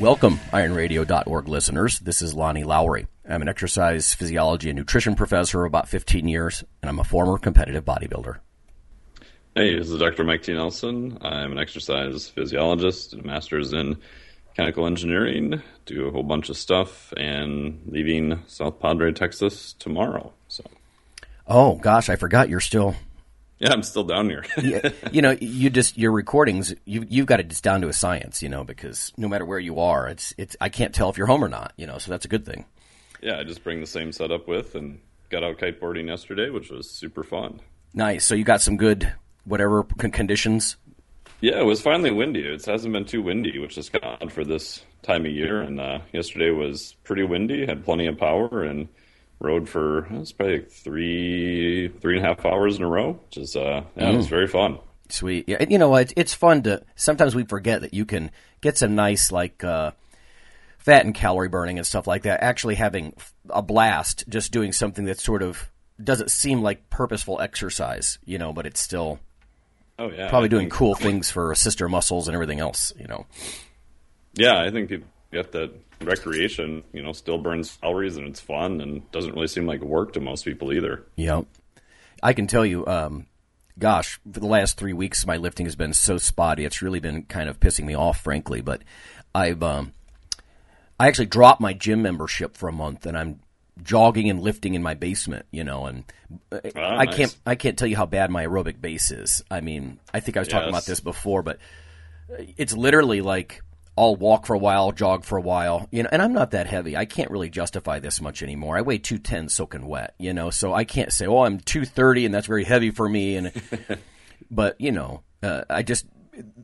Welcome, ironradio.org listeners. This is Lonnie Lowery. I'm an exercise physiology and nutrition professor of about 15 years, and I'm a former competitive bodybuilder. Hey, this is Dr. Mike T. Nelson. I'm an exercise physiologist and a master's in mechanical engineering. Do a whole bunch of stuff and leaving South Padre, Texas tomorrow. So, Oh gosh, I forgot you're still. Yeah, I'm still down here. you, you know, you just your recordings. You you've got it just down to a science, you know, because no matter where you are, it's it's. I can't tell if you're home or not, you know. So that's a good thing. yeah, I just bring the same setup with and got out kiteboarding yesterday, which was super fun. Nice. So you got some good whatever conditions. Yeah, it was finally windy. It hasn't been too windy, which is kind of odd for this time of year. And uh, yesterday was pretty windy, had plenty of power, and rode for it was probably like three three and a half hours in a row, which is uh, yeah, it was very fun. Sweet. Yeah, and you know what? It's fun to. Sometimes we forget that you can get some nice like uh, fat and calorie burning and stuff like that. Actually, having a blast, just doing something that sort of doesn't seem like purposeful exercise, you know, but it's still Oh yeah, probably doing cool things for sister muscles and everything else, you know. Yeah, I think people get that recreation. You know, still burns calories and it's fun and doesn't really seem like work to most people either. Yeah. I can tell you, um, gosh, for the last three weeks, my lifting has been so spotty. It's really been kind of pissing me off, frankly. But I've, um, I actually dropped my gym membership for a month, and I'm jogging and lifting in my basement. You know, and Ah, I nice. can't, I can't tell you how bad my aerobic base is. I mean, I think I was talking about this before, but it's literally like I'll walk for a while, jog for a while, you know, and I'm not that heavy. I can't really justify this much anymore. I weigh 210 soaking wet, you know, so I can't say, "Oh, I'm 230 and that's very heavy for me." And but, you know, uh, I just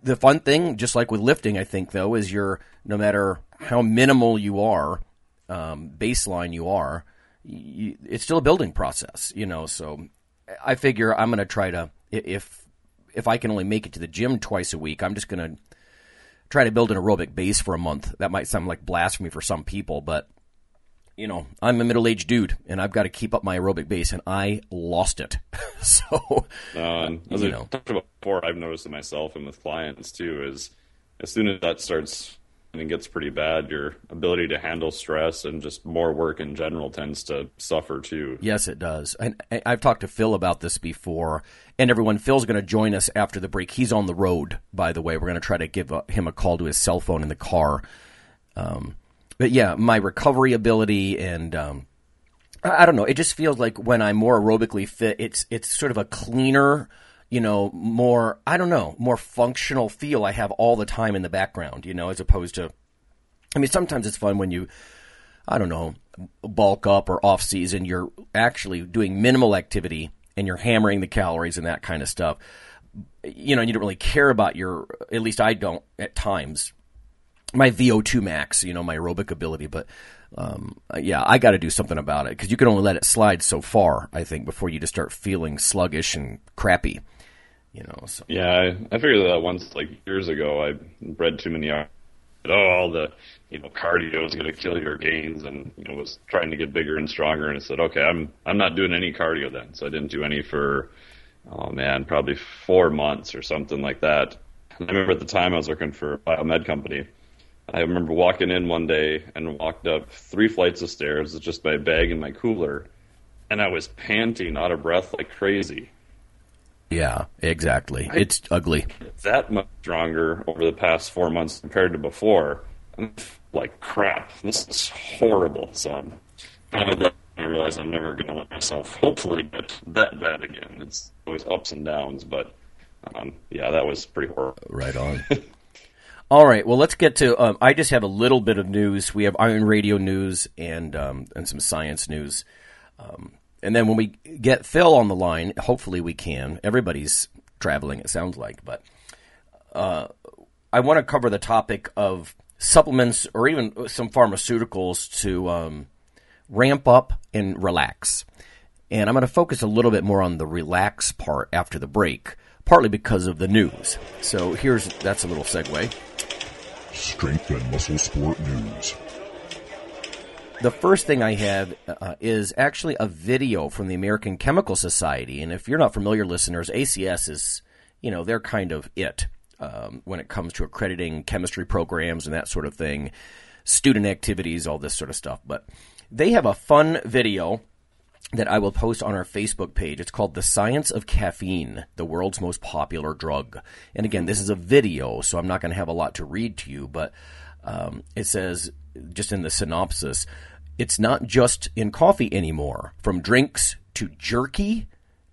the fun thing just like with lifting, I think though, is you're no matter how minimal you are, um, baseline you are, you, it's still a building process, you know, so I figure I'm going to try to if if I can only make it to the gym twice a week, I'm just going to try to build an aerobic base for a month. That might sound like blasphemy for some people, but you know, I'm a middle-aged dude and I've got to keep up my aerobic base and I lost it. so, Uh, as you know. talked about before, I've noticed it myself and with clients too. Is as soon as that starts it gets pretty bad, your ability to handle stress and just more work in general tends to suffer too. yes, it does. And I've talked to Phil about this before. And everyone, Phil's going to join us after the break. He's on the road, by the way. We're going to try to give uh, him a call to his cell phone in the car. Um, but yeah, my recovery ability and um, I don't know. It just feels like when I'm more aerobically fit, it's it's sort of a cleaner, you know, more I don't know, more functional feel I have all the time in the background, you know, as opposed to. I mean, sometimes it's fun when you, I don't know, bulk up or off season. You're actually doing minimal activity and you're hammering the calories and that kind of stuff. You know, you don't really care about your. At least I don't at times my VO2 max, you know, my aerobic ability. But um, yeah, I got to do something about it because you can only let it slide so far, I think, before you just start feeling sluggish and crappy. You know, so Yeah, I, I figured that once, like years ago, I bred too many. Oh, all the you know cardio is going to kill your gains, and you know was trying to get bigger and stronger. And I said, okay, I'm I'm not doing any cardio then. So I didn't do any for oh man, probably four months or something like that. And I remember at the time I was working for a biomed company. I remember walking in one day and walked up three flights of stairs with just my bag and my cooler, and I was panting out of breath like crazy. Yeah, exactly. It's ugly. that much stronger over the past four months compared to before. I'm like crap. This is horrible. So I'm kind of I realize I'm never going to let myself hopefully get that bad again. It's always ups and downs, but um, yeah, that was pretty horrible. Right on. All right. Well, let's get to. Um, I just have a little bit of news. We have Iron Radio news and um, and some science news. Um, and then when we get Phil on the line, hopefully we can. Everybody's traveling. It sounds like, but uh, I want to cover the topic of supplements or even some pharmaceuticals to um, ramp up and relax. And I'm going to focus a little bit more on the relax part after the break, partly because of the news. So here's that's a little segue. Strength and Muscle Sport News. The first thing I have uh, is actually a video from the American Chemical Society. And if you're not familiar, listeners, ACS is, you know, they're kind of it um, when it comes to accrediting chemistry programs and that sort of thing, student activities, all this sort of stuff. But they have a fun video that I will post on our Facebook page. It's called The Science of Caffeine, the world's most popular drug. And again, this is a video, so I'm not going to have a lot to read to you, but um, it says, just in the synopsis, it's not just in coffee anymore. From drinks to jerky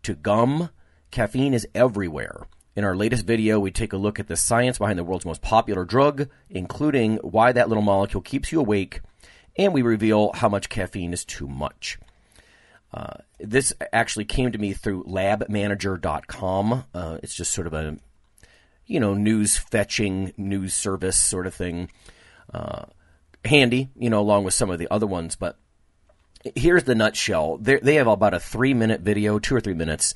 to gum, caffeine is everywhere. In our latest video, we take a look at the science behind the world's most popular drug, including why that little molecule keeps you awake, and we reveal how much caffeine is too much. Uh, this actually came to me through labmanager.com. Uh, it's just sort of a, you know, news fetching news service sort of thing. Uh, handy, you know, along with some of the other ones. But here's the nutshell. They're, they have about a three minute video, two or three minutes,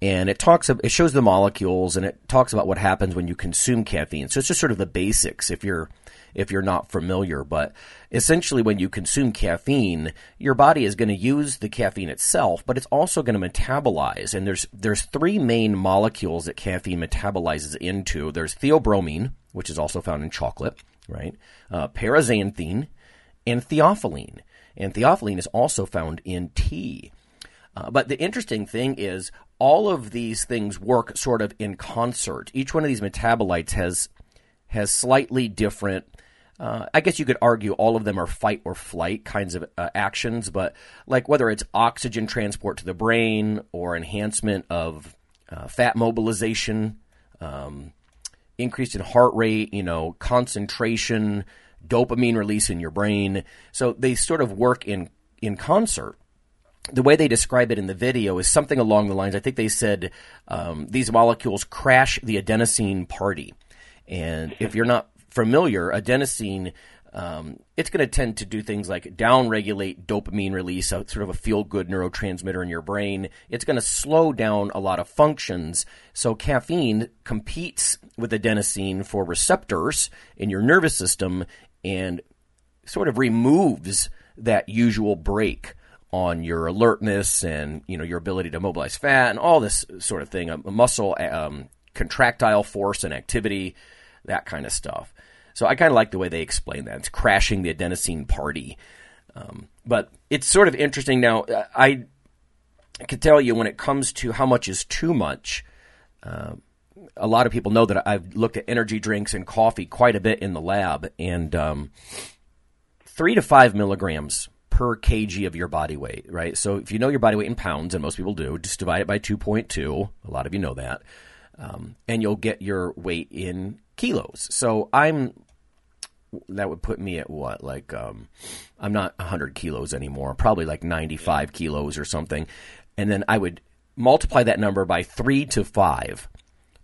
and it talks. It shows the molecules and it talks about what happens when you consume caffeine. So it's just sort of the basics. If you're if you're not familiar. But essentially, when you consume caffeine, your body is going to use the caffeine itself, but it's also going to metabolize. And there's there's three main molecules that caffeine metabolizes into. There's theobromine, which is also found in chocolate, right? Uh, paraxanthine, and theophylline. And theophylline is also found in tea. Uh, but the interesting thing is, all of these things work sort of in concert. Each one of these metabolites has has slightly different uh, I guess you could argue all of them are fight or flight kinds of uh, actions, but like whether it's oxygen transport to the brain or enhancement of uh, fat mobilization, um, increase in heart rate, you know, concentration, dopamine release in your brain. So they sort of work in in concert. The way they describe it in the video is something along the lines. I think they said um, these molecules crash the adenosine party. And if you're not familiar, adenosine, um, it's going to tend to do things like downregulate dopamine release, a, sort of a feel good neurotransmitter in your brain. It's going to slow down a lot of functions. So caffeine competes with adenosine for receptors in your nervous system and sort of removes that usual brake on your alertness and you know your ability to mobilize fat and all this sort of thing, a, muscle um, contractile force and activity, that kind of stuff. So I kind of like the way they explain that. It's crashing the adenosine party. Um, but it's sort of interesting. Now, I, I can tell you when it comes to how much is too much, uh, a lot of people know that I've looked at energy drinks and coffee quite a bit in the lab, and um, three to five milligrams per kg of your body weight, right? So if you know your body weight in pounds, and most people do, just divide it by 2.2. A lot of you know that. Um, and you'll get your weight in kilos. So I'm that would put me at what like um, i'm not 100 kilos anymore probably like 95 kilos or something. And then i would multiply that number by 3 to 5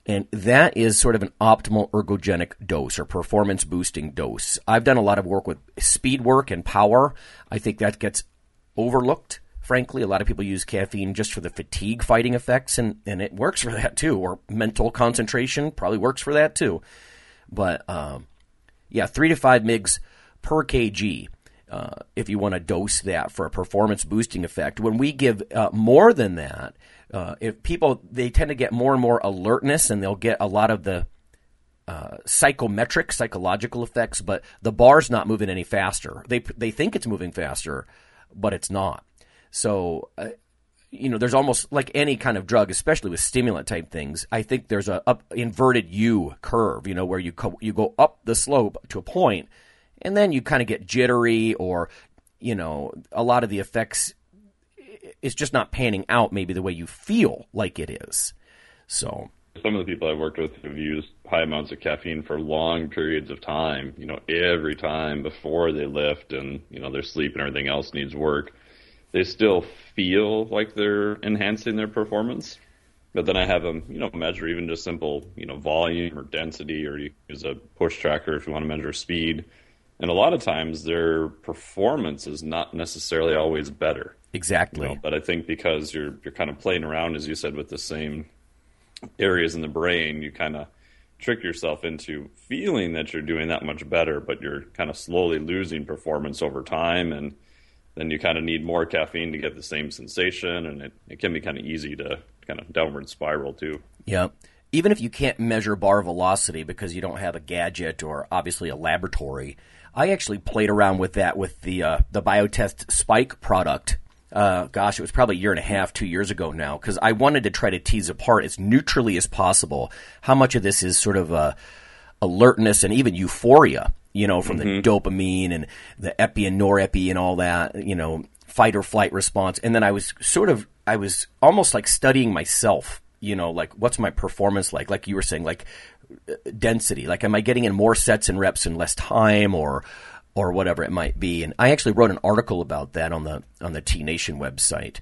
and that is sort of an optimal ergogenic dose or performance boosting dose. I've done a lot of work with speed work and power. I think that gets overlooked frankly. A lot of people use caffeine just for the fatigue fighting effects and, and it works for that too. Or mental concentration probably works for that too. But um, yeah, three to five mgs per kg. Uh, if you want to dose that for a performance boosting effect, when we give uh, more than that, uh, if people they tend to get more and more alertness, and they'll get a lot of the uh, psychometric psychological effects, but the bar's not moving any faster. They they think it's moving faster, but it's not. So uh, you know, there's almost like any kind of drug, especially with stimulant type things. I think there's a up, inverted U curve, you know, where you co- you go up the slope to a point, and then you kind of get jittery, or you know, a lot of the effects. It's just not panning out maybe the way you feel like it is. So some of the people I've worked with have used high amounts of caffeine for long periods of time. You know, every time before they lift, and you know their sleep and everything else needs work they still feel like they're enhancing their performance, but then I have them, you know, measure even just simple, you know, volume or density, or you use a push tracker if you want to measure speed. And a lot of times their performance is not necessarily always better. Exactly. You know, but I think because you're you're kind of playing around, as you said, with the same areas in the brain, you kind of trick yourself into feeling that you're doing that much better, but you're kind of slowly losing performance over time, and then you kind of need more caffeine to get the same sensation, and it, it can be kind of easy to kind of downward spiral too. Yeah. Even if you can't measure bar velocity because you don't have a gadget or obviously a laboratory, I actually played around with that with the uh, the Biotest Spike product. Uh, gosh, it was probably a year and a half, two years ago now, because I wanted to try to tease apart as neutrally as possible how much of this is sort of uh, alertness and even euphoria, you know, from mm-hmm. the dopamine and the epi and norepi and all that, you know, fight or flight response. And then I was sort of, I was almost like studying myself, you know, like what's my performance like? Like you were saying, like density, like am I getting in more sets and reps in less time or, or whatever it might be. And I actually wrote an article about that on the on the T Nation website.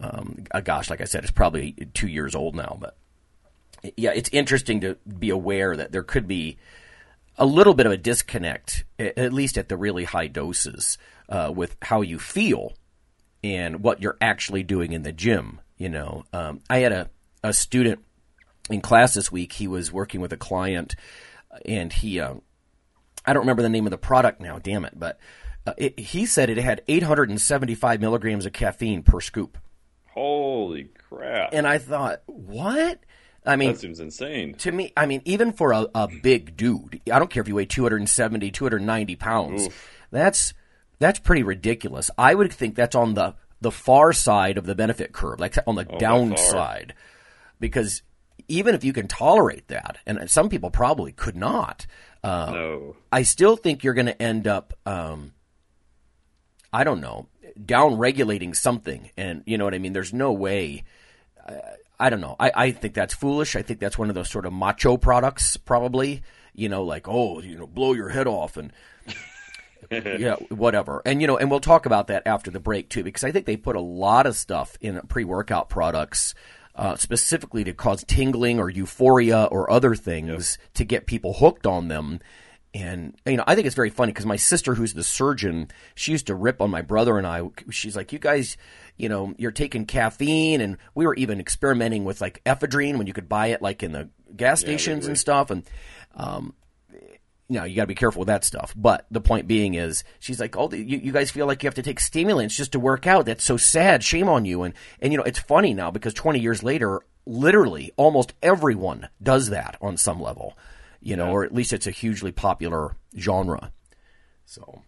Um, uh, gosh, like I said, it's probably two years old now, but yeah, it's interesting to be aware that there could be a little bit of a disconnect, at least at the really high doses, uh, with how you feel and what you're actually doing in the gym. You know, um, I had a, a student in class this week. He was working with a client, and he uh, I don't remember the name of the product now, damn it, but uh, it, he said it had 875 milligrams of caffeine per scoop. Holy crap. And I thought, what? I mean, that seems insane. To me, I mean, even for a, a big dude, I don't care if you weigh 270, 290 pounds, Oof. that's that's pretty ridiculous. I would think that's on the, the far side of the benefit curve, like on the oh, downside. Because even if you can tolerate that, and some people probably could not, uh, no. I still think you're going to end up, um, I don't know, down regulating something. And you know what I mean? There's no way. Uh, I don't know. I, I think that's foolish. I think that's one of those sort of macho products, probably. You know, like, oh, you know, blow your head off and. yeah, whatever. And you know, and we'll talk about that after the break too, because I think they put a lot of stuff in pre-workout products uh, specifically to cause tingling or euphoria or other things yep. to get people hooked on them. And you know, I think it's very funny because my sister, who's the surgeon, she used to rip on my brother and I. She's like, "You guys, you know, you're taking caffeine," and we were even experimenting with like ephedrine when you could buy it like in the gas stations yeah, and stuff. And um, you know, you got to be careful with that stuff. But the point being is, she's like, "Oh, you, you, guys feel like you have to take stimulants just to work out? That's so sad. Shame on you." And and you know, it's funny now because 20 years later, literally almost everyone does that on some level, you know, yeah. or at least it's a hugely popular genre. So,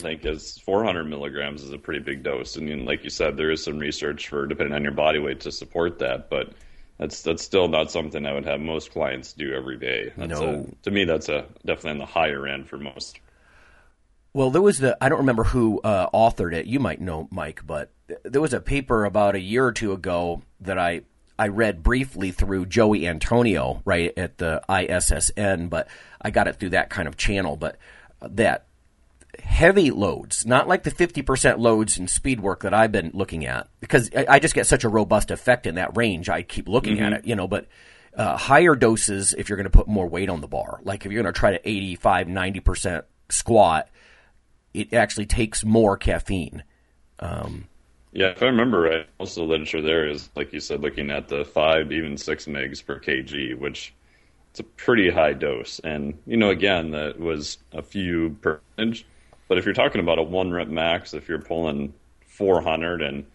I think as 400 milligrams is a pretty big dose, and like you said, there is some research for depending on your body weight to support that, but that's that's still not something I would have most clients do every day. That's no. A, to me, that's a definitely on the higher end for most. Well, there was the I don't remember who uh, authored it. You might know, Mike, but there was a paper about a year or two ago that I I read briefly through Jose Antonio right at the ISSN, but I got it through that kind of channel. But that heavy loads, not like the 50% loads in speed work that I've been looking at, because I, just get such a robust effect in that range. I keep looking mm-hmm. at it, you know, but uh, higher doses if you're going to put more weight on the bar. Like if you're going to try to 85, 90% squat, it actually takes more caffeine. Um, yeah, if I remember right, most of the literature there is, like you said, looking at the five, even six megs per kg, which it's a pretty high dose. And, you know, again, that was a few per inch but if you're talking about a one rep max, if you're pulling 400 and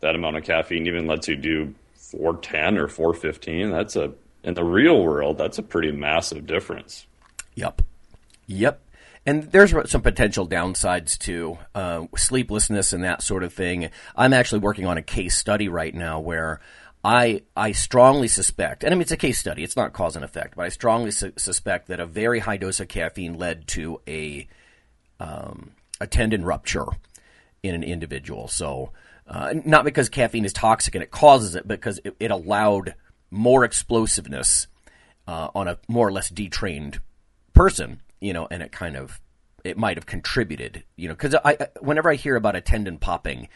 that amount of caffeine even lets you do 410 or 415, that's a in the real world that's a pretty massive difference. Yep. Yep. And there's some potential downsides to uh, sleeplessness and that sort of thing. I'm actually working on a case study right now where I I strongly suspect, and I mean it's a case study, it's not cause and effect, but I strongly su- suspect that a very high dose of caffeine led to a um, a tendon rupture in an individual. So, uh, not because caffeine is toxic and it causes it, but because it, it allowed more explosiveness uh, on a more or less detrained person, you know, and it kind of it might have contributed, you know, because I, I whenever I hear about a tendon popping,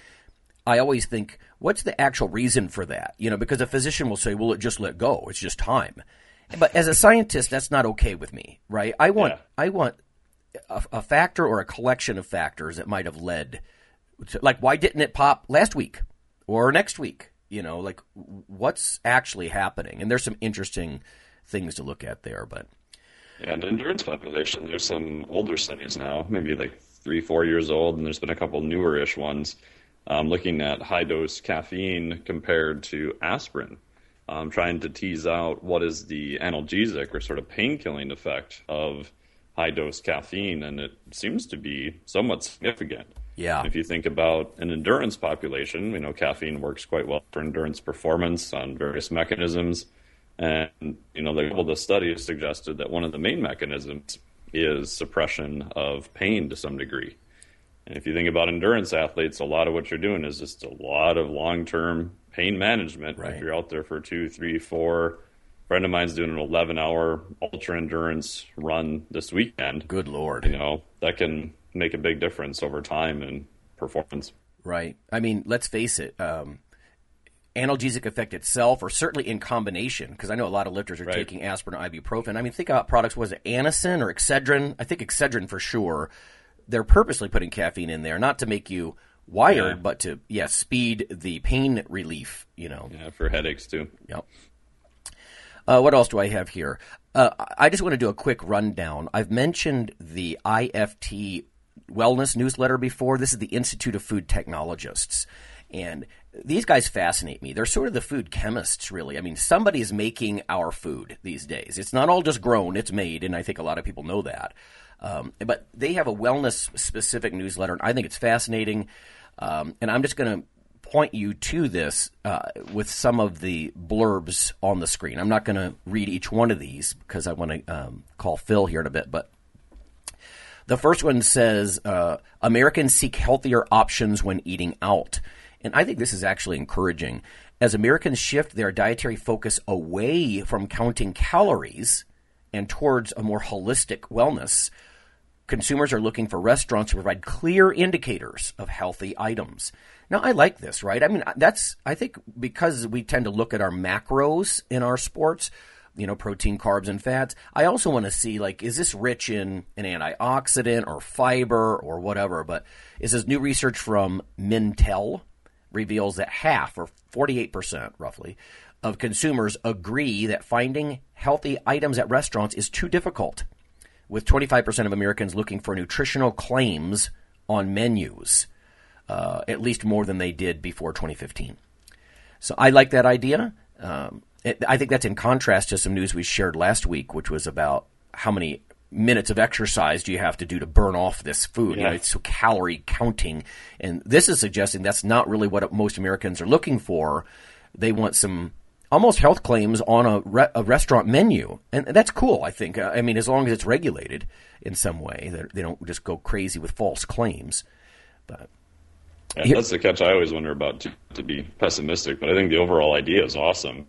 I always think, what's the actual reason for that? You know, because a physician will say, well, it just let go. It's just time. But as a scientist, that's not okay with me, right? I want, Yeah. I want a, a factor or a collection of factors that might have led to, like, why didn't it pop last week or next week? You know, like, what's actually happening? And there's some interesting things to look at there, but and endurance population, there's some older studies now, maybe like three, four years old, and there's been a couple newer-ish ones um, looking at high-dose caffeine compared to aspirin, um, trying to tease out what is the analgesic or sort of pain-killing effect of high-dose caffeine, and it seems to be somewhat significant. Yeah. If you think about an endurance population, we know caffeine works quite well for endurance performance on various mechanisms. And, you know, of the studies suggested that one of the main mechanisms is suppression of pain to some degree. And if you think about endurance athletes, a lot of what you're doing is just a lot of long term pain management. Right. If you're out there for two, three, four, friend of mine's doing an 11 hour ultra endurance run this weekend. good lord. You know, that can make a big difference over time and performance. Right. I mean, let's face it. Um, analgesic effect itself, or certainly in combination, because I know a lot of lifters are Right. taking aspirin or ibuprofen. I mean, think about products. Was it Anacin or Excedrin? I think Excedrin for sure. They're purposely putting caffeine in there, not to make you wired, Yeah. but to yeah speed the pain relief. You know. Yeah, for headaches too. Yep. Uh, what else do I have here? Uh, I just want to do a quick rundown. I've mentioned the IFT wellness newsletter before. This is the Institute of Food Technologists. And these guys fascinate me. They're sort of the food chemists, really. I mean, somebody is making our food these days. It's not all just grown, it's made, and I think a lot of people know that. Um, but they have a wellness specific newsletter, and I think it's fascinating. Um, and I'm just going to point you to this uh, with some of the blurbs on the screen. I'm not going to read each one of these because I want to um, call Phil here in a bit, but the first one says uh, Americans seek healthier options when eating out. And I think this is actually encouraging. As Americans shift their dietary focus away from counting calories and towards a more holistic wellness, consumers are looking for restaurants to provide clear indicators of healthy items. Now, I like this, right? I mean, that's, I think, because we tend to look at our macros in our sports, you know, protein, carbs, and fats. I also want to see, like, is this rich in an antioxidant or fiber or whatever? But it says new research from Mintel reveals that half, or 48% roughly, of consumers agree that finding healthy items at restaurants is too difficult with 25% of Americans looking for nutritional claims on menus, uh, at least more than they did before 2015. So I like that idea. Um, it, I think that's in contrast to some news we shared last week, which was about how many minutes of exercise do you have to do to burn off this food? You know, it's so calorie counting, and this is suggesting that's not really what most Americans are looking for. They want some almost health claims on a, re- a restaurant menu, and that's cool. I think. I mean, as long as it's regulated in some way, that they don't just go crazy with false claims. But Yeah, that's the catch I always wonder about, to, to be pessimistic. But I think the overall idea is awesome.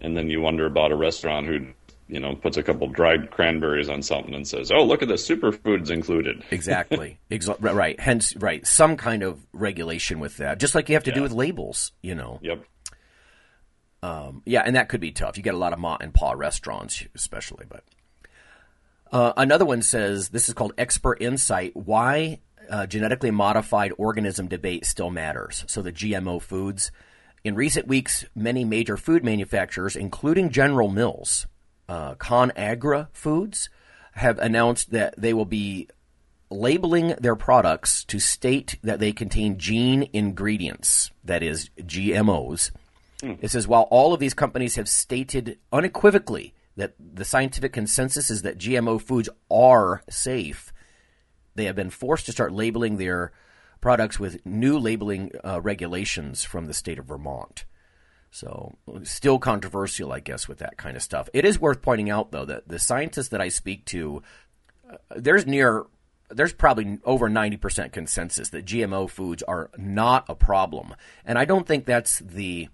And then you wonder about a restaurant who, you know, puts a couple dried cranberries on something and says, "Oh, look at the superfoods included." Exactly. Exa- right. Hence, right. Some kind of regulation with that, just like you have to do with labels. You know. Yep. Yeah, and that could be tough. You get a lot of ma and pa restaurants, especially. But uh, another one says this is called expert insight: why uh, genetically modified organism debate still matters. So the GMO foods. In recent weeks, many major food manufacturers, including General Mills, uh, ConAgra Foods, have announced that they will be labeling their products to state that they contain gene ingredients, that is, GMOs. It says while all of these companies have stated unequivocally that the scientific consensus is that GMO foods are safe, they have been forced to start labeling their products with new labeling uh, regulations from the state of Vermont. So, still controversial, I guess, with that kind of stuff. It is worth pointing out, though, that the scientists that I speak to, uh, there's near, there's probably over 90% consensus that GMO foods are not a problem. And I don't think that's the,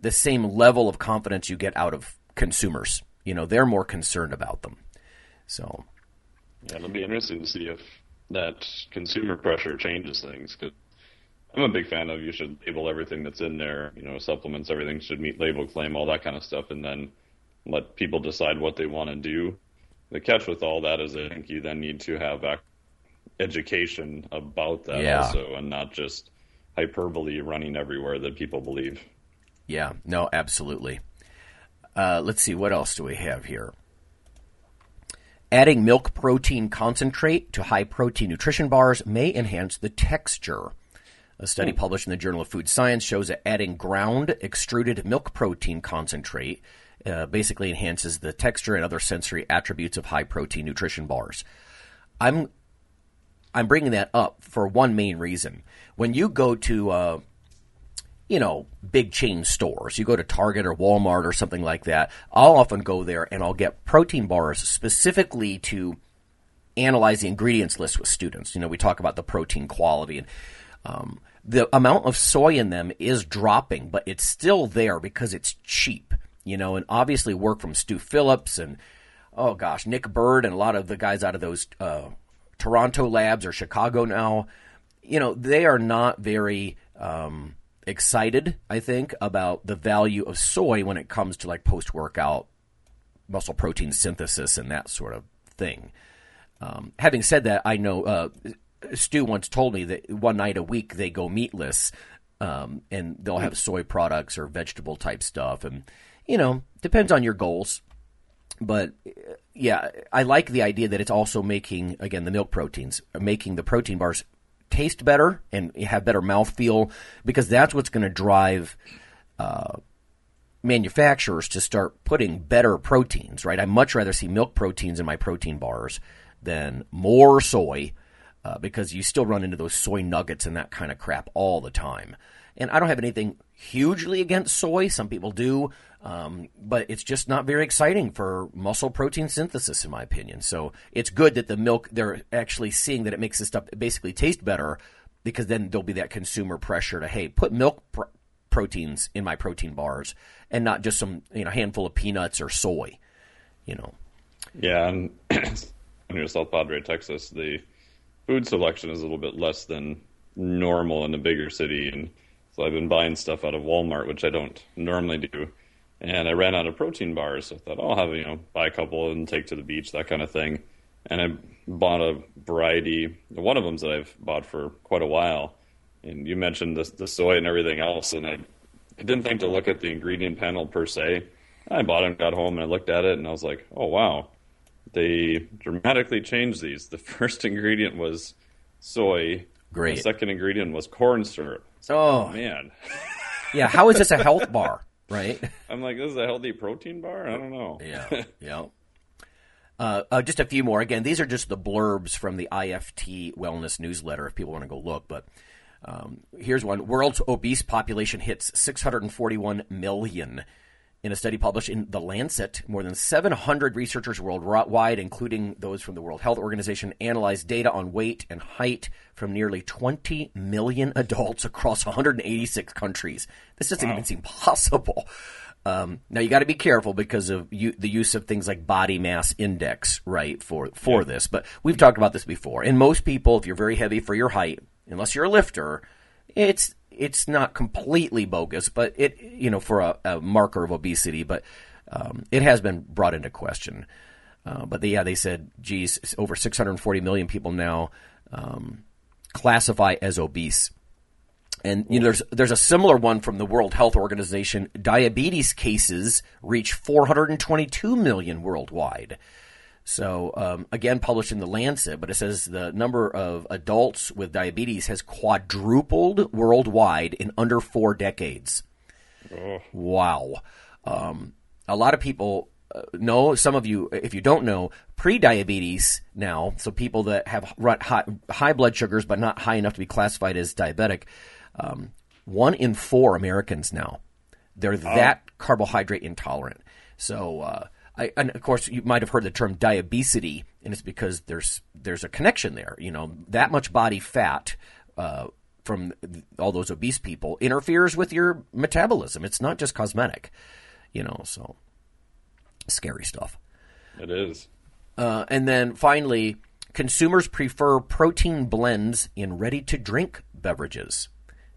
the same level of confidence you get out of consumers. You know, they're more concerned about them. So, Yeah, it'll be interesting to see if that consumer pressure changes things. Cause I'm a big fan of you should label everything that's in there. You know, supplements, everything should meet label claim, all that kind of stuff, and then let people decide what they want to do. The catch with all that is I think you then need to have education about that Yeah. also, and not just hyperbole running everywhere that people believe. Yeah, no, absolutely. Uh, let's see, what else do we have here? Adding milk protein concentrate to high protein nutrition bars may enhance the texture. A study published in the Journal of Food Science shows that adding ground extruded milk protein concentrate uh, basically enhances the texture and other sensory attributes of high protein nutrition bars. I'm I'm bringing that up for one main reason. When you go to uh, you know, big chain stores. You go to Target or Walmart or something like that. I'll often go there and I'll get protein bars specifically to analyze the ingredients list with students. You know, we talk about the protein quality and um, the amount of soy in them is dropping, but it's still there because it's cheap. You know, and obviously work from Stu Phillips and oh gosh, Nick Burd and a lot of the guys out of those uh, Toronto labs or Chicago now. You know, they are not very. Um, excited, I think, about the value of soy when it comes to like post workout muscle protein synthesis and that sort of thing. Um, having said that, I know uh, Stu once told me that one night a week they go meatless um, and they'll have soy products or vegetable type stuff. And, you know, depends on your goals. But yeah, I like the idea that it's also making, again, the milk proteins, making the protein bars taste better and have better mouthfeel because that's what's going to drive uh, manufacturers to start putting better proteins, right? I much rather see milk proteins in my protein bars than more soy uh, because you still run into those soy nuggets and that kind of crap all the time. And I don't have anything hugely against soy. Some people do. Um, but it's just not very exciting for muscle protein synthesis, in my opinion. So it's good that the milk, they're actually seeing that it makes this stuff basically taste better because then there'll be that consumer pressure to, hey, put milk pr- proteins in my protein bars and not just some, you know, handful of peanuts or soy, you know. Yeah, and near South Padre, Texas, the food selection is a little bit less than normal in a bigger city, and so I've been buying stuff out of Walmart, which I don't normally do. And I ran out of protein bars, so I thought oh, I'll have you know buy a couple and take to the beach, that kind of thing. And I bought a variety. One of them that I've bought for quite a while. And you mentioned the, the soy and everything else, and I, I didn't think to look at the ingredient panel per se. I bought them, got home, and I looked at it, and I was like, oh wow, they dramatically changed these. The first ingredient was soy. Great. The second ingredient was corn syrup. Oh, Man, yeah. How is this a health bar, right? I'm like, this is a healthy protein bar? I don't know. Yeah, yeah. Uh, uh, just a few more. Again, these are just the blurbs from the IFT Wellness newsletter. If people want to go look, but um, here's one: World's obese population hits 641 million. In a study published in The Lancet, more than 700 researchers worldwide, including those from the World Health Organization, analyzed data on weight and height from nearly 20 million adults across 186 countries. This doesn't even seem possible. Um, now you got to be careful because of you, the use of things like body mass index, right? For for this, but we've talked about this before. And most people, if you're very heavy for your height, unless you're a lifter, it's it's not completely bogus, but it you know for a, a marker of obesity, but um, it has been brought into question. Uh, but they, yeah, they said, geez, over 640 million people now um, classify as obese. And you know, there's there's a similar one from the World Health Organization. Diabetes cases reach 422 million worldwide. So um, again, published in the Lancet, but it says the number of adults with diabetes has quadrupled worldwide in under four decades. Wow. Um, a lot of people uh, know, some of you, if you don't know, pre-diabetes now, so people that have high, high blood sugars but not high enough to be classified as diabetic, um, one in four Americans now, they're that carbohydrate intolerant. So, uh, I, and of course, you might have heard the term diabesity, and it's because there's there's a connection there. You know, that much body fat uh, from all those obese people interferes with your metabolism. It's not just cosmetic, you know. So scary stuff. It is. Uh, and then finally, consumers prefer protein blends in ready to drink beverages.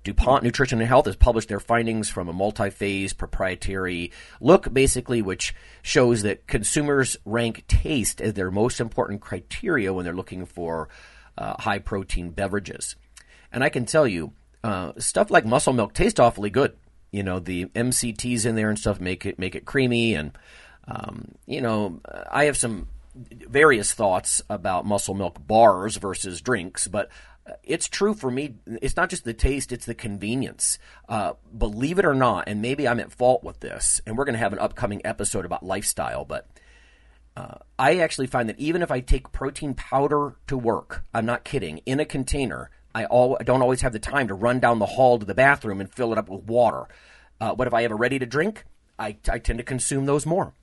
DuPont Nutrition and Health has published their findings from a multi phase proprietary look, basically, which shows that consumers rank taste as their most important criteria when they're looking for uh, high protein beverages. And I can tell you, uh, stuff like muscle milk tastes awfully good. You know, the MCTs in there and stuff make it make it creamy, and um, you know, I have some various thoughts about muscle milk bars versus drinks, but it's true for me. It's not just the taste; it's the convenience. Uh, believe it or not, and maybe I'm at fault with this, and we're going to have an upcoming episode about lifestyle, but. Uh, I actually find that even if I take protein powder to work, I'm not kidding, in a container, I, all, I don't always have the time to run down the hall to the bathroom and fill it up with water. Uh, but if I have a ready to drink, I, I tend to consume those more.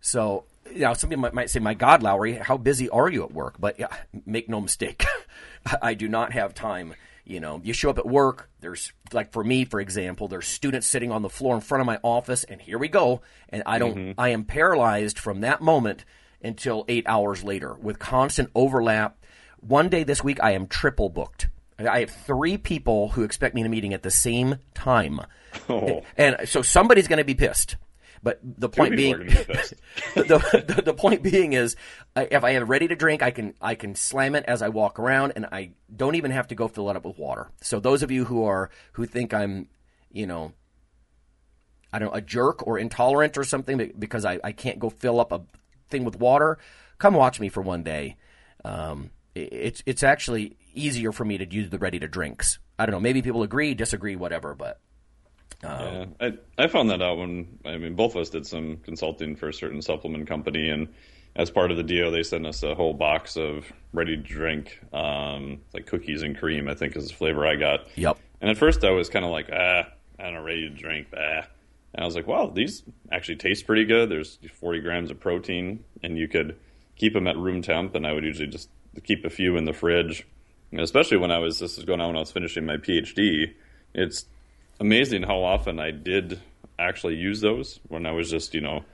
So, you know, some people might, might say, my God, Lowery, how busy are you at work? But yeah, make no mistake, I do not have time. You know, you show up at work, there's, like for me, for example, there's students sitting on the floor in front of my office, and here we go. And I don't, mm-hmm. I am paralyzed from that moment until eight hours later with constant overlap. One day this week, I am triple booked. I have three people who expect me in a meeting at the same time. Oh. And so somebody's going to be pissed. But the point being, the, the, the, point being is, if I have ready to drink, I can I can slam it as I walk around, and I don't even have to go fill it up with water. So those of you who are who think I'm, you know, I don't know, a jerk or intolerant or something because I, I can't go fill up a thing with water, come watch me for one day. Um, it's it's actually easier for me to use the ready to drinks. I don't know. Maybe people agree, disagree, whatever, but um, yeah, I I found that out when I mean both of us did some consulting for a certain supplement company, and as part of the deal, they sent us a whole box of ready to drink, um, like cookies and cream. I think is the flavor I got. Yep. And at first, I was kind of like, ah, I don't know, ready to drink, ah. And I was like, wow, these actually taste pretty good. There's 40 grams of protein, and you could keep them at room temp. And I would usually just keep a few in the fridge, and especially when I was this was going on when I was finishing my PhD. It's amazing how often I did actually use those when I was just, you know,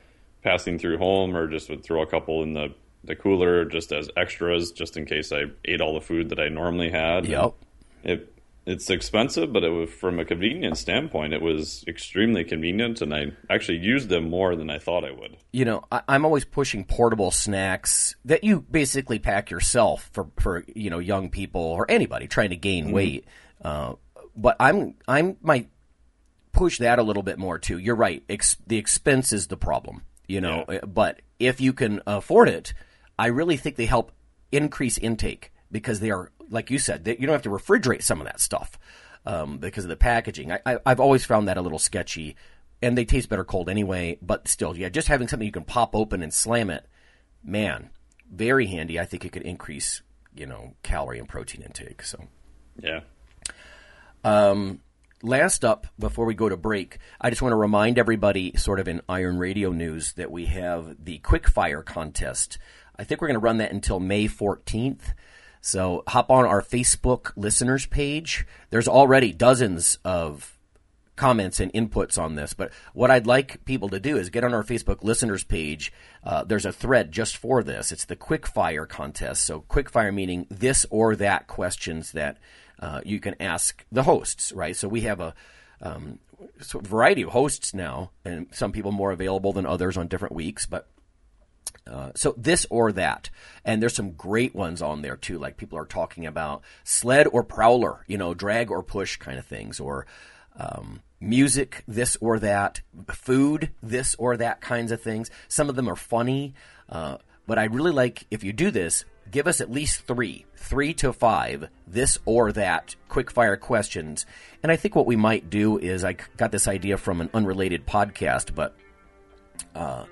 passing through home or just would throw a couple in the, the cooler just as extras, just in case I ate all the food that I normally had. Yep. It it's expensive, but it was from a convenience standpoint, it was extremely convenient, and I actually used them more than I thought I would. You know, I, am always pushing portable snacks that you basically pack yourself for for you know young people or anybody trying to gain mm-hmm. weight. Uh, but I'm I'm my push that a little bit more too. You're right. Ex- the expense is the problem, you know, yeah. but if you can afford it, I really think they help increase intake because they are, like you said, they, you don't have to refrigerate some of that stuff um, because of the packaging. I, I, I've always found that a little sketchy and they taste better cold anyway, but still, yeah, just having something you can pop open and slam it, man, very handy. I think it could increase, you know, calorie and protein intake. So, yeah. Um, last up, before we go to break, I just want to remind everybody, sort of in Iron Radio news, that we have the Quickfire contest. I think we're going to run that until May 14th. So hop on our Facebook listeners page. There's already dozens of comments and inputs on this. But what I'd like people to do is get on our Facebook listeners page. Uh, there's a thread just for this. It's the quickfire contest. So quickfire meaning this or that questions that uh, you can ask the hosts, right? So we have a um, of variety of hosts now, and some people more available than others on different weeks, but. Uh, so this or that, and there's some great ones on there too. Like people are talking about sled or prowler, you know, drag or push kind of things, or um, music, this or that, food, this or that kinds of things. Some of them are funny, uh, but I really like if you do this, give us at least three, three to five, this or that quick fire questions. And I think what we might do is I got this idea from an unrelated podcast, but uh,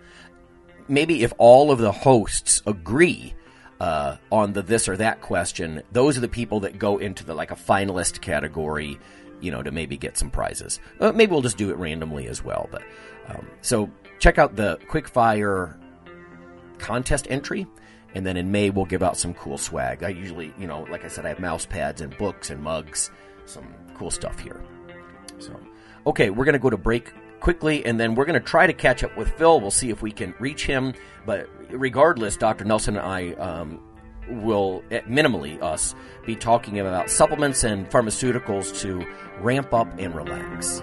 maybe if all of the hosts agree uh, on the this or that question, those are the people that go into the like a finalist category. You know, to maybe get some prizes. Uh, maybe we'll just do it randomly as well. But um, so check out the quickfire contest entry and then in May, we'll give out some cool swag. I usually, you know, like I said, I have mouse pads and books and mugs, some cool stuff here. So, okay, we're to go to break quickly, and then we're to try to catch up with Phil. We'll see if we can reach him. But regardless, Dr. Nelson and I um, will, minimally us, be talking about supplements and pharmaceuticals to ramp up and relax.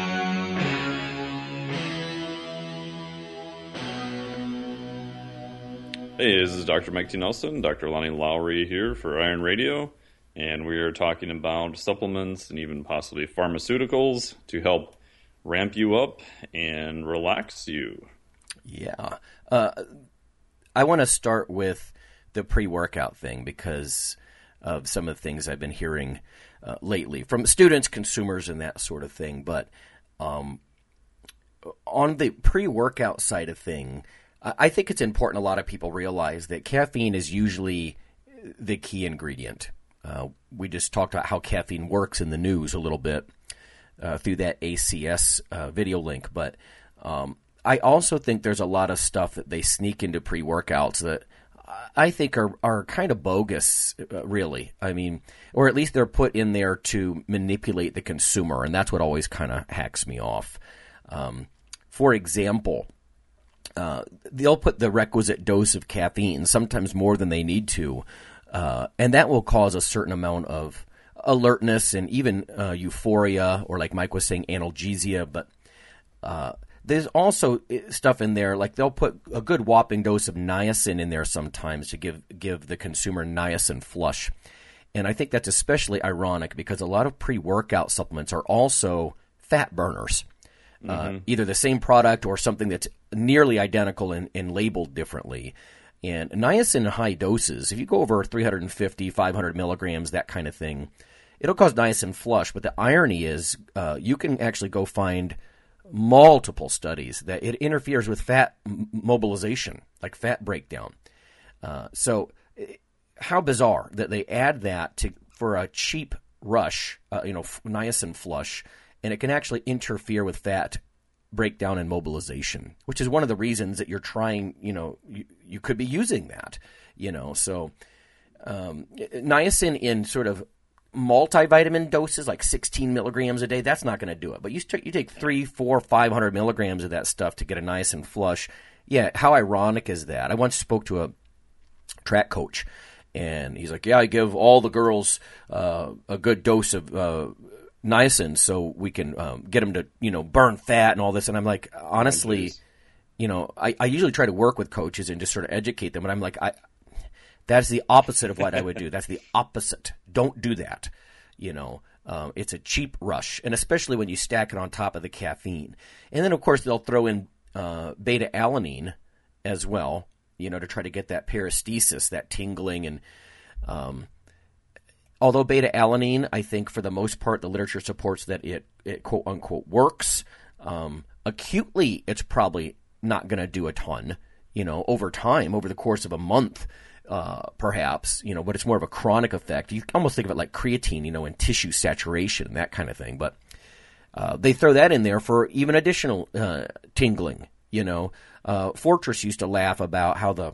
Hey, this is Dr. Mike T. Nelson, Dr. Lonnie Lowery here for Iron Radio, and we are talking about supplements and even possibly pharmaceuticals to help ramp you up and relax you. Yeah. Uh, I want to start with the pre workout thing because of some of the things I've been hearing uh, lately from students, consumers, and that sort of thing. But um, on the pre workout side of thing, I think it's important a lot of people realize that caffeine is usually the key ingredient. Uh, we just talked about how caffeine works in the news a little bit uh, through that ACS uh, video link, but um, I also think there's a lot of stuff that they sneak into pre workouts that I think are, are kind of bogus, uh, really. I mean, or at least they're put in there to manipulate the consumer, and that's what always kind of hacks me off. Um, for example, uh, they'll put the requisite dose of caffeine, sometimes more than they need to, uh, and that will cause a certain amount of alertness and even uh, euphoria, or like Mike was saying, analgesia. But uh, there's also uh, stuff in there like they'll put a good whopping dose of niacin in there sometimes to give give the consumer niacin flush. And I think that's especially ironic because a lot of pre workout supplements are also fat burners. Uh, either the same product or something that's nearly identical and, and labeled differently. And niacin in high doses, if you go over 350, 500 milligrams, that kind of thing, it'll cause niacin flush. But the irony is, uh, you can actually go find multiple studies that it interferes with fat mobilization, like fat breakdown. Uh, so, how bizarre that they add that to for a cheap rush, uh, you know, f- niacin flush, and it can actually interfere with fat breakdown and mobilization, which is one of the reasons that you're trying, you know, you, you could be using that, you know. So, um, niacin in sort of multivitamin doses, like 16 milligrams a day, that's not going to do it. But you, you take three, four, 500 milligrams of that stuff to get a niacin flush. Yeah, how ironic is that? I once spoke to a track coach, and he's like, "Yeah, I give all the girls uh, a good dose of uh, niacin so we can um, get them to you know burn fat and all this." And I'm like, honestly, you know, I, I usually try to work with coaches and just sort of educate them, and I'm like, I that's the opposite of what I would do. That's the opposite. Don't do that. You know, um, it's a cheap rush, and especially when you stack it on top of the caffeine. And then, of course, they'll throw in uh, beta alanine as well, you know, to try to get that paresthesia, that tingling. And um, although beta alanine, I think for the most part, the literature supports that it, it quote unquote works. Um, acutely, it's probably not going to do a ton, you know, over time, over the course of a month. Uh, perhaps, you know, but it's more of a chronic effect. You almost think of it like creatine, you know, in tissue saturation, that kind of thing. But uh, they throw that in there for even additional uh, tingling. You know, uh, Fortress used to laugh about how the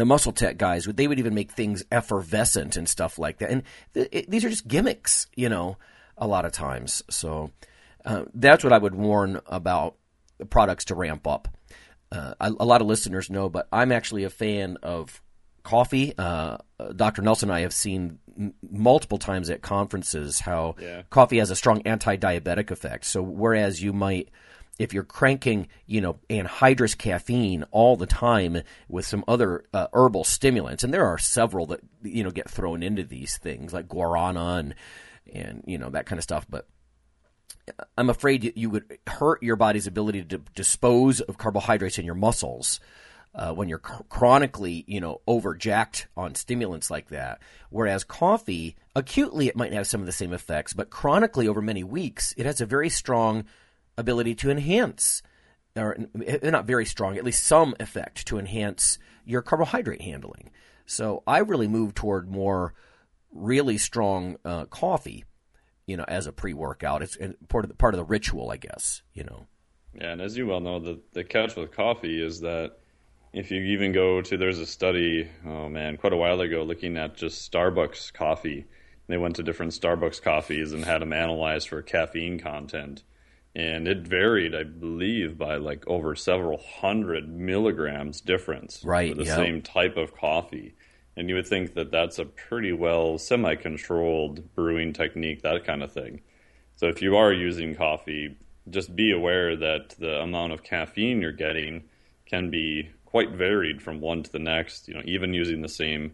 the muscle tech guys would they would even make things effervescent and stuff like that. And th- it, these are just gimmicks, you know, a lot of times. So uh, that's what I would warn about products to ramp up. Uh, a, a lot of listeners know, but I'm actually a fan of coffee. Uh, Dr. Nelson and I have seen m- multiple times at conferences how Yeah. coffee has a strong anti-diabetic effect. So whereas you might, if you're cranking, you know, anhydrous caffeine all the time with some other uh, herbal stimulants, and there are several that you know get thrown into these things like guarana and and you know that kind of stuff, but. I'm afraid you- would hurt your body's ability to dispose of carbohydrates in your muscles uh, when you're chr- chronically, you know, overjacked on stimulants like that. Whereas coffee, acutely, it might have some of the same effects, but chronically, over many weeks, it has a very strong ability to enhance, or eh, not very strong, at least some effect to enhance your carbohydrate handling. So I really move toward more really strong uh, coffee, you know, as a pre-workout. It's part of the, part of the ritual, I guess. You know. Yeah, and as you well know, the the catch with coffee is that if you even go to there's a study, oh man, quite a while ago, looking at just Starbucks coffee. They went to different Starbucks coffees and had them analyzed for caffeine content, and it varied, I believe, by like over several hundred milligrams difference Right, for the yeah. same type of coffee. And you would think that that's a pretty well semi-controlled brewing technique, that kind of thing. So if you are using coffee, just be aware that the amount of caffeine you're getting can be quite varied from one to the next. You know, even using the same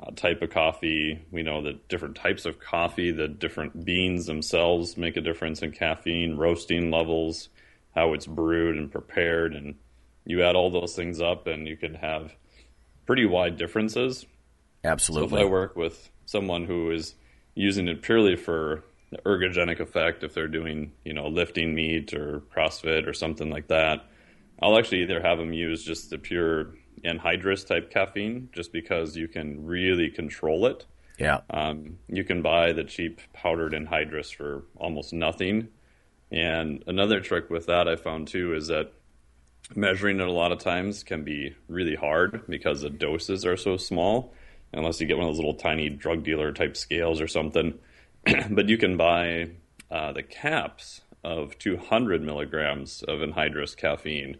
uh, type of coffee, we know that different types of coffee, the different beans themselves make a difference in caffeine, roasting levels, how it's brewed and prepared, and you add all those things up, and you can have pretty wide differences. So if Absolutely. I work with someone who is using it purely for the ergogenic effect, if they're doing, you know, lifting meat or CrossFit or something like that, I'll actually either have them use just the pure anhydrous type caffeine, just because you can really control it. yeah. Um, you can buy the cheap powdered anhydrous for almost nothing. And another trick with that I found too is that measuring it a lot of times can be really hard because the doses are so small, unless you get one of those little tiny drug dealer type scales or something. but you can buy uh, the caps of 200 milligrams of anhydrous caffeine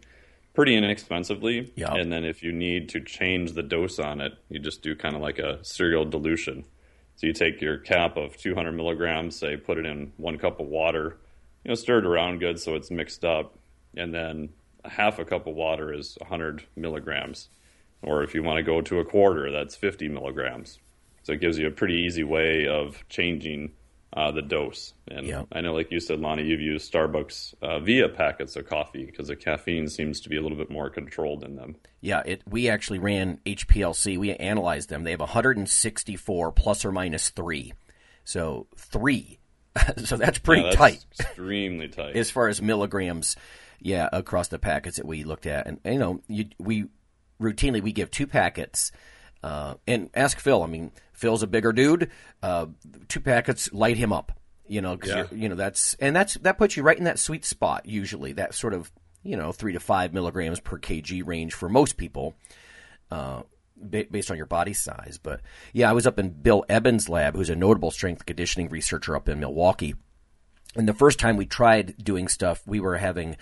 pretty inexpensively. Yeah. And then if you need to change the dose on it, you just do kind of like a serial dilution. So you take your cap of 200 milligrams, say, put it in one cup of water, you know, stir it around good so it's mixed up, and then a half a cup of water is 100 milligrams. Or if you want to go to a quarter, that's 50 milligrams. So it gives you a pretty easy way of changing uh, the dose. And Yeah. I know, like you said, Lonnie, you've used Starbucks uh, via packets of coffee because the caffeine seems to be a little bit more controlled in them. Yeah, it, we actually ran HPLC. We analyzed them. They have 164 plus or minus three. So three. so that's pretty Yeah, that's tight Extremely tight. as far as milligrams. Yeah, across the packets that we looked at, and you know, you, we routinely we give two packets Uh, and ask Phil. I mean, Phil's a bigger dude. Uh, two packets light him up. You know, 'cause Yeah. you're- know that's and that's that puts you right in that sweet spot. Usually, that sort of you know three to five milligrams per kg range for most people uh, ba- based on your body size. But yeah, I was up in Bill Evans' lab, who's a notable strength conditioning researcher up in Milwaukee. And the first time we tried doing stuff, we were having,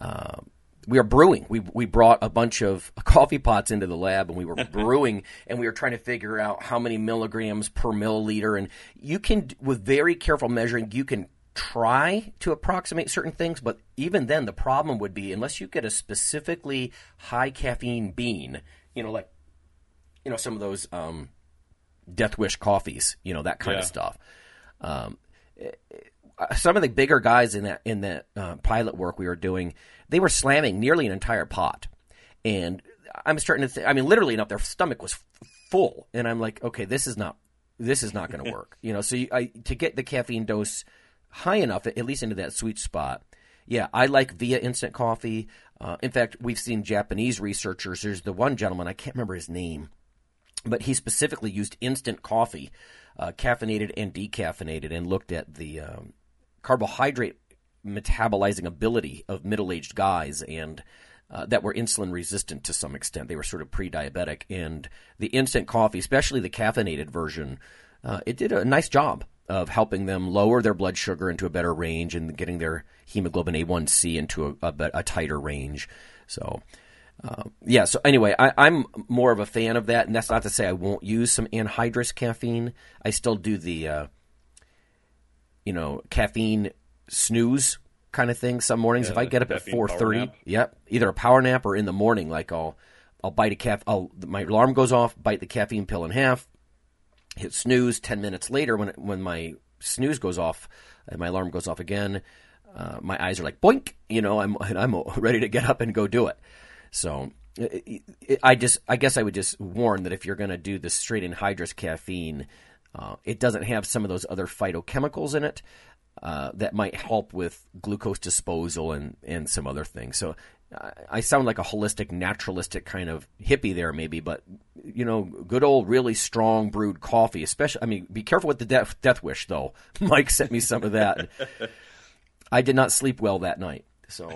uh, we were brewing. We we brought a bunch of coffee pots into the lab, and we were brewing, and we were trying to figure out how many milligrams per milliliter. And you can, with very careful measuring, you can try to approximate certain things, but even then, the problem would be unless you get a specifically high caffeine bean, you know, like you know some of those um, Death Wish coffees, you know that kind of stuff. Um, uh, some of the bigger guys in that in that uh, pilot work we were doing, they were slamming nearly an entire pot, and I'm starting to. Th- I mean, literally enough. Their stomach was f- full, and I'm like, okay, this is not this is not going to work. you know, so you, I, to get the caffeine dose high enough, at least into that sweet spot. Yeah, I like Via Instant Coffee. Uh, in fact, we've seen Japanese researchers. There's the one gentleman I can't remember his name but he specifically used instant coffee, uh, caffeinated and decaffeinated, and looked at the um, carbohydrate metabolizing ability of middle-aged guys and uh, that were insulin resistant to some extent. They were sort of pre-diabetic, and the instant coffee, especially the caffeinated version, uh, it did a nice job of helping them lower their blood sugar into a better range and getting their hemoglobin A1C into a, a, a tighter range. So. Uh, yeah. So anyway, I, I'm more of a fan of that, and that's not to say I won't use some anhydrous caffeine. I still do the, uh, you know, caffeine snooze kind of thing. Some mornings, Yeah, if I get up at caffeine four power thirty, nap. yep, either a power nap or in the morning, like I'll I'll bite a caff. I'll my alarm goes off, bite the caffeine pill in half, hit snooze. Ten minutes later, when it, when my snooze goes off and my alarm goes off again, uh, my eyes are like boink. You know, I'm and I'm ready to get up and go do it. So it, it, I just I guess I would just warn that if you're going to do the straight anhydrous caffeine, uh, it doesn't have some of those other phytochemicals in it uh, that might help with glucose disposal and and some other things. So. I- I sound like a holistic, naturalistic kind of hippie there, maybe, but you know, good old, really strong brewed coffee. Especially, I mean, be careful with the death, death wish, though. Mike sent me some of that. I did not sleep well that night. So,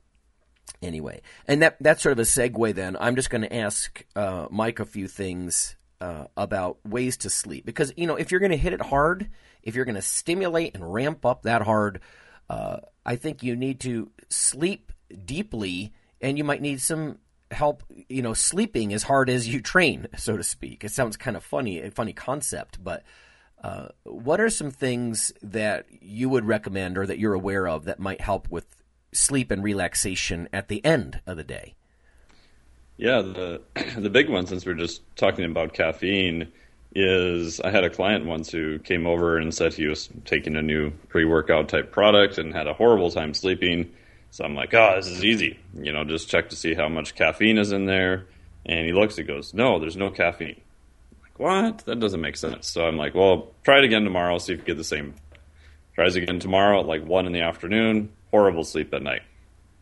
anyway, and that that's sort of a segue. Then I'm just going to ask uh, Mike a few things uh, about ways to sleep because you know if you're going to hit it hard, if you're going to stimulate and ramp up that hard, uh, I think you need to sleep deeply, and you might need some help. You know, sleeping as hard as you train, so to speak. It sounds kind of funny, a funny concept, but. Uh, what are some things that you would recommend or that you're aware of that might help with sleep and relaxation at the end of the day? Yeah, the the big one since we're just talking about caffeine is I had a client once who came over and said he was taking a new pre-workout type product and had a horrible time sleeping. So I'm like, "Oh, this is easy. You know, just check to see how much caffeine is in there." And he looks, he goes, "No, there's no caffeine." I'm like, what? That doesn't make sense. So I'm like, "Well, try it again tomorrow. See if you get the same." Tries again tomorrow at like one in the afternoon. Horrible sleep at night.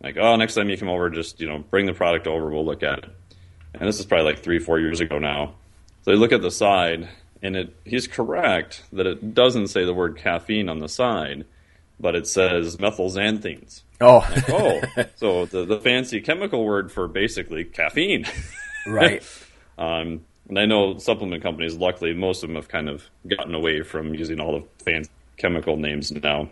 Like, oh, next time you come over, just you know, bring the product over. We'll look at it. And this is probably like three, four years ago now. So you look at the side, and it he's correct that it doesn't say the word caffeine on the side, but it says methylxanthines. Oh, Oh, so the, the fancy chemical word for basically caffeine. right. Um, and I know supplement companies, luckily, most of them have kind of gotten away from using all the fancy chemical names now.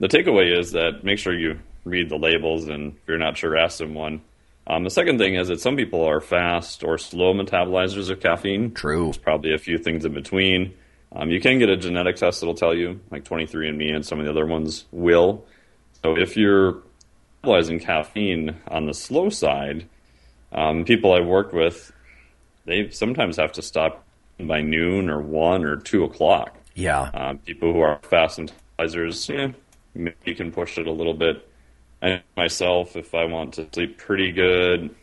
The takeaway is that make sure you read the labels, and if you're not sure, ask someone. Um, the second thing is that some people are fast or slow metabolizers of caffeine. True. There's probably a few things in between. Um, you can get a genetic test that'll tell you, like 23andMe and some of the other ones will. So if you're metabolizing caffeine on the slow side, um, people I've worked with, they sometimes have to stop by noon or one or two o'clock. Yeah. Um, people who are fast metabolizers, yeah, maybe you can push it a little bit. I myself, if I want to sleep pretty good,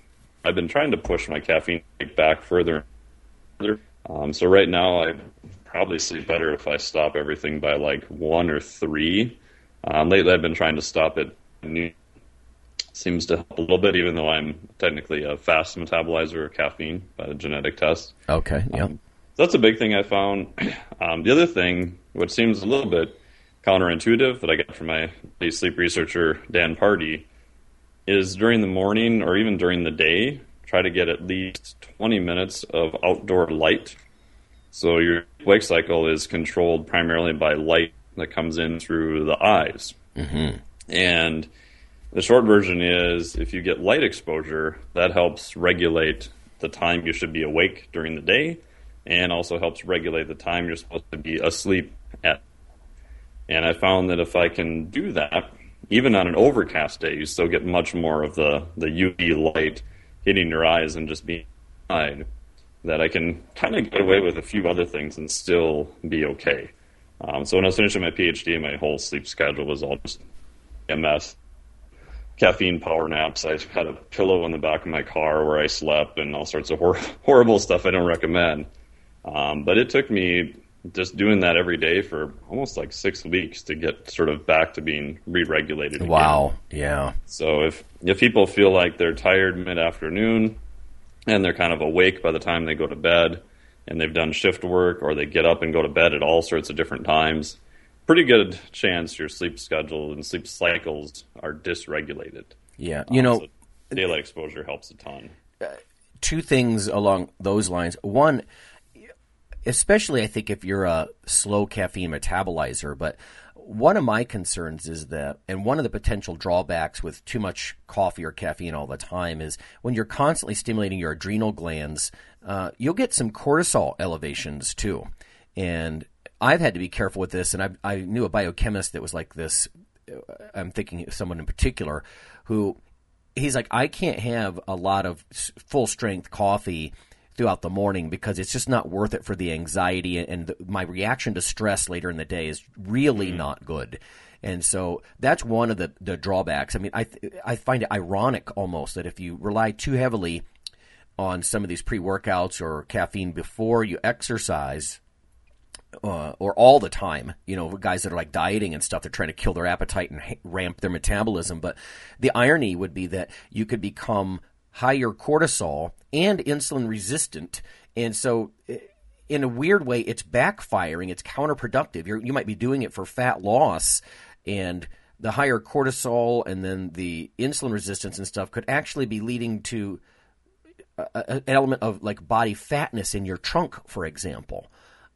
I've been trying to push my caffeine back further. further. Um, so right now, I probably sleep better if I stop everything by like one or three. Um, lately, I've been trying to stop it at noon. seems to help a little bit, even though I'm technically a fast metabolizer of caffeine by the genetic test. Okay, yeah. Um, so that's a big thing I found. Um, the other thing, which seems a little bit counterintuitive that I got from my sleep researcher, Dan Pardi, is during the morning or even during the day, try to get at least 20 minutes of outdoor light. So your wake cycle is controlled primarily by light that comes in through the eyes. Mm-hmm. And the short version is if you get light exposure, that helps regulate the time you should be awake during the day and also helps regulate the time you're supposed to be asleep. And I found that if I can do that, even on an overcast day, you still get much more of the, the UV light hitting your eyes and just being inside. That I can kind of get away with a few other things and still be okay. Um, so when I was finishing my PhD, my whole sleep schedule was all just a mess. Caffeine power naps. I had a pillow in the back of my car where I slept, and all sorts of hor- horrible stuff I don't recommend. Um, but it took me just doing that every day for almost like six weeks to get sort of back to being re-regulated. Again. Wow. Yeah. So if if people feel like they're tired mid afternoon and they're kind of awake by the time they go to bed and they've done shift work or they get up and go to bed at all sorts of different times, pretty good chance your sleep schedule and sleep cycles are dysregulated. Yeah. You um, know, so daylight exposure helps a ton. Uh, two things along those lines. One, especially I think if you're a slow caffeine metabolizer, but one of my concerns is that, and one of the potential drawbacks with too much coffee or caffeine all the time is when you're constantly stimulating your adrenal glands, uh, you'll get some cortisol elevations too. And I've had to be careful with this, and I, I knew a biochemist that was like this. I'm thinking someone in particular who he's like, I can't have a lot of full strength coffee throughout the morning because it's just not worth it for the anxiety and the, my reaction to stress later in the day is really mm-hmm. not good. And so that's one of the, the drawbacks. I mean, I I find it ironic almost that if you rely too heavily on some of these pre workouts or caffeine before you exercise, uh, or all the time, you know, guys that are like dieting and stuff, they're trying to kill their appetite and ramp their metabolism. But the irony would be that you could become higher cortisol and insulin resistant. And so, in a weird way, it's backfiring. It's counterproductive. You're, you might be doing it for fat loss, and the higher cortisol and then the insulin resistance and stuff could actually be leading to an element of like body fatness in your trunk, for example.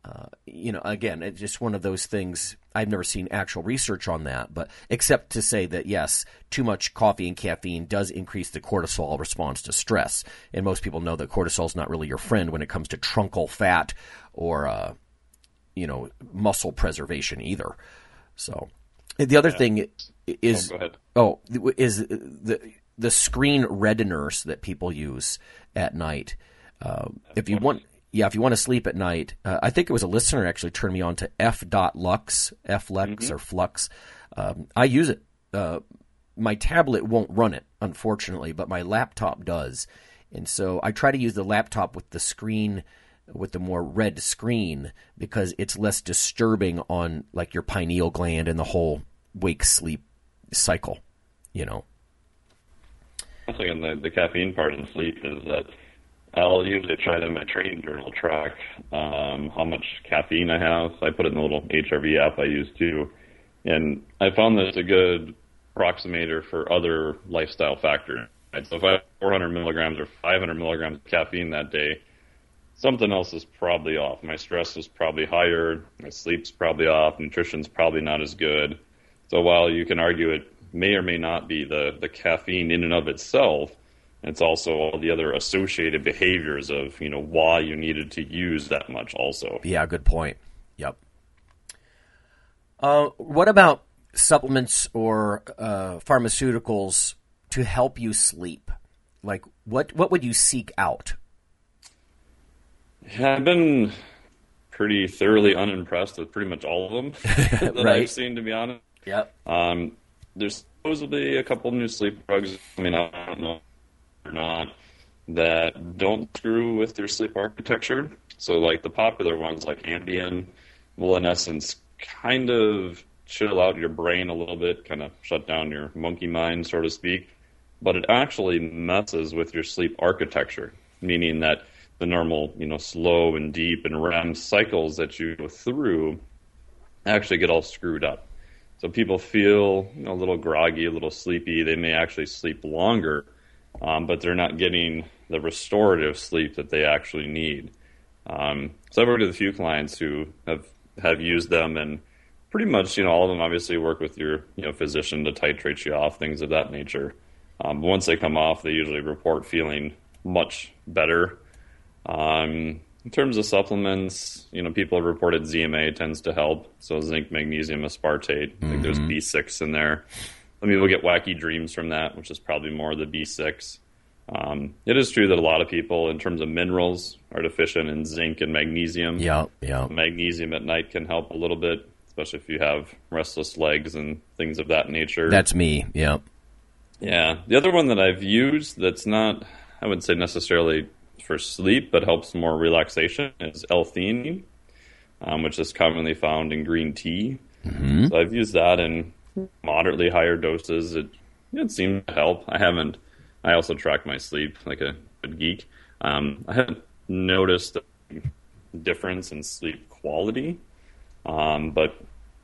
Uh, you know, again, it's just one of those things. I've never seen actual research on that, but except to say that yes, too much coffee and caffeine does increase the cortisol response to stress, and most people know that cortisol is not really your friend when it comes to truncal fat or uh, you know muscle preservation either. So the other yeah. thing is oh, oh, is the the screen reddeners that people use at night. Uh, if you want yeah, if you want to sleep at night, uh, I think it was a listener actually turned me on to f.lux, flux mm-hmm. or flux. Um, I use it. Uh, my tablet won't run it, unfortunately, but my laptop does. And so I try to use the laptop with the screen, with the more red screen, because it's less disturbing on like your pineal gland and the whole wake sleep cycle, you know. I think on the, the caffeine part of sleep is that I'll usually try to in my training journal track um, how much caffeine I have. I put it in the little HRV app I use too, and I found that it's a good approximator for other lifestyle factors. Right? So if I have 400 milligrams or 500 milligrams of caffeine that day, something else is probably off. My stress is probably higher, my sleep's probably off, nutrition's probably not as good. So while you can argue it may or may not be the, the caffeine in and of itself, it's also all the other associated behaviors of you know why you needed to use that much. Also, yeah, good point. Yep. Uh, what about supplements or uh, pharmaceuticals to help you sleep? Like, what what would you seek out? Yeah, I've been pretty thoroughly unimpressed with pretty much all of them that right. I've seen, to be honest. Yep. Um, there's supposedly a couple new sleep drugs. I mean, I don't know or not that don't screw with your sleep architecture. So, like the popular ones like Ambien, will in essence kind of chill out your brain a little bit, kind of shut down your monkey mind, so to speak. but it actually messes with your sleep architecture, meaning that the normal, you know, slow and deep and REM cycles that you go through actually get all screwed up. So people feel you know, a little groggy, a little sleepy. They may actually sleep longer, um, but they're not getting the restorative sleep that they actually need. Um, so I've worked with a few clients who have have used them, and pretty much, you know, all of them obviously work with your you know physician to titrate you off, things of that nature. Um, once they come off, they usually report feeling much better. Um, in terms of supplements, you know, people have reported ZMA tends to help. So zinc, magnesium, aspartate. I think there's Mm-hmm. B6 in there. Some people get wacky dreams from that, which is probably more the B6. Um, it is true that a lot of people, in terms of minerals, are deficient in zinc and magnesium. Yeah, yeah. Magnesium at night can help a little bit, especially if you have restless legs and things of that nature. That's me. Yeah. Yeah. The other one that I've used that's not, I wouldn't say necessarily for sleep, but helps more relaxation is L-theanine, um, which is commonly found in green tea. So I've used that in moderately higher doses. It it seemed to help. I haven't. I also track my sleep like a good geek. Um, I haven't noticed a difference in sleep quality, um, but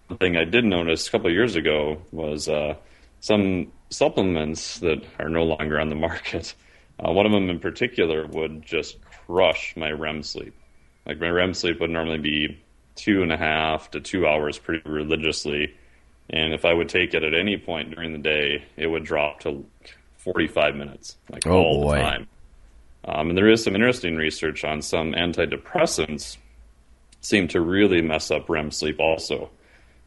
the thing I did notice a couple years ago was uh, some supplements that are no longer on the market. Uh, one of them in particular would just crush my REM sleep. Like my REM sleep would normally be two and a half to two hours pretty religiously. And if I would take it at any point during the day, it would drop to 45 minutes, like Oh, all boy. the time. Um, and there is some interesting research on some antidepressants seem to really mess up REM sleep also.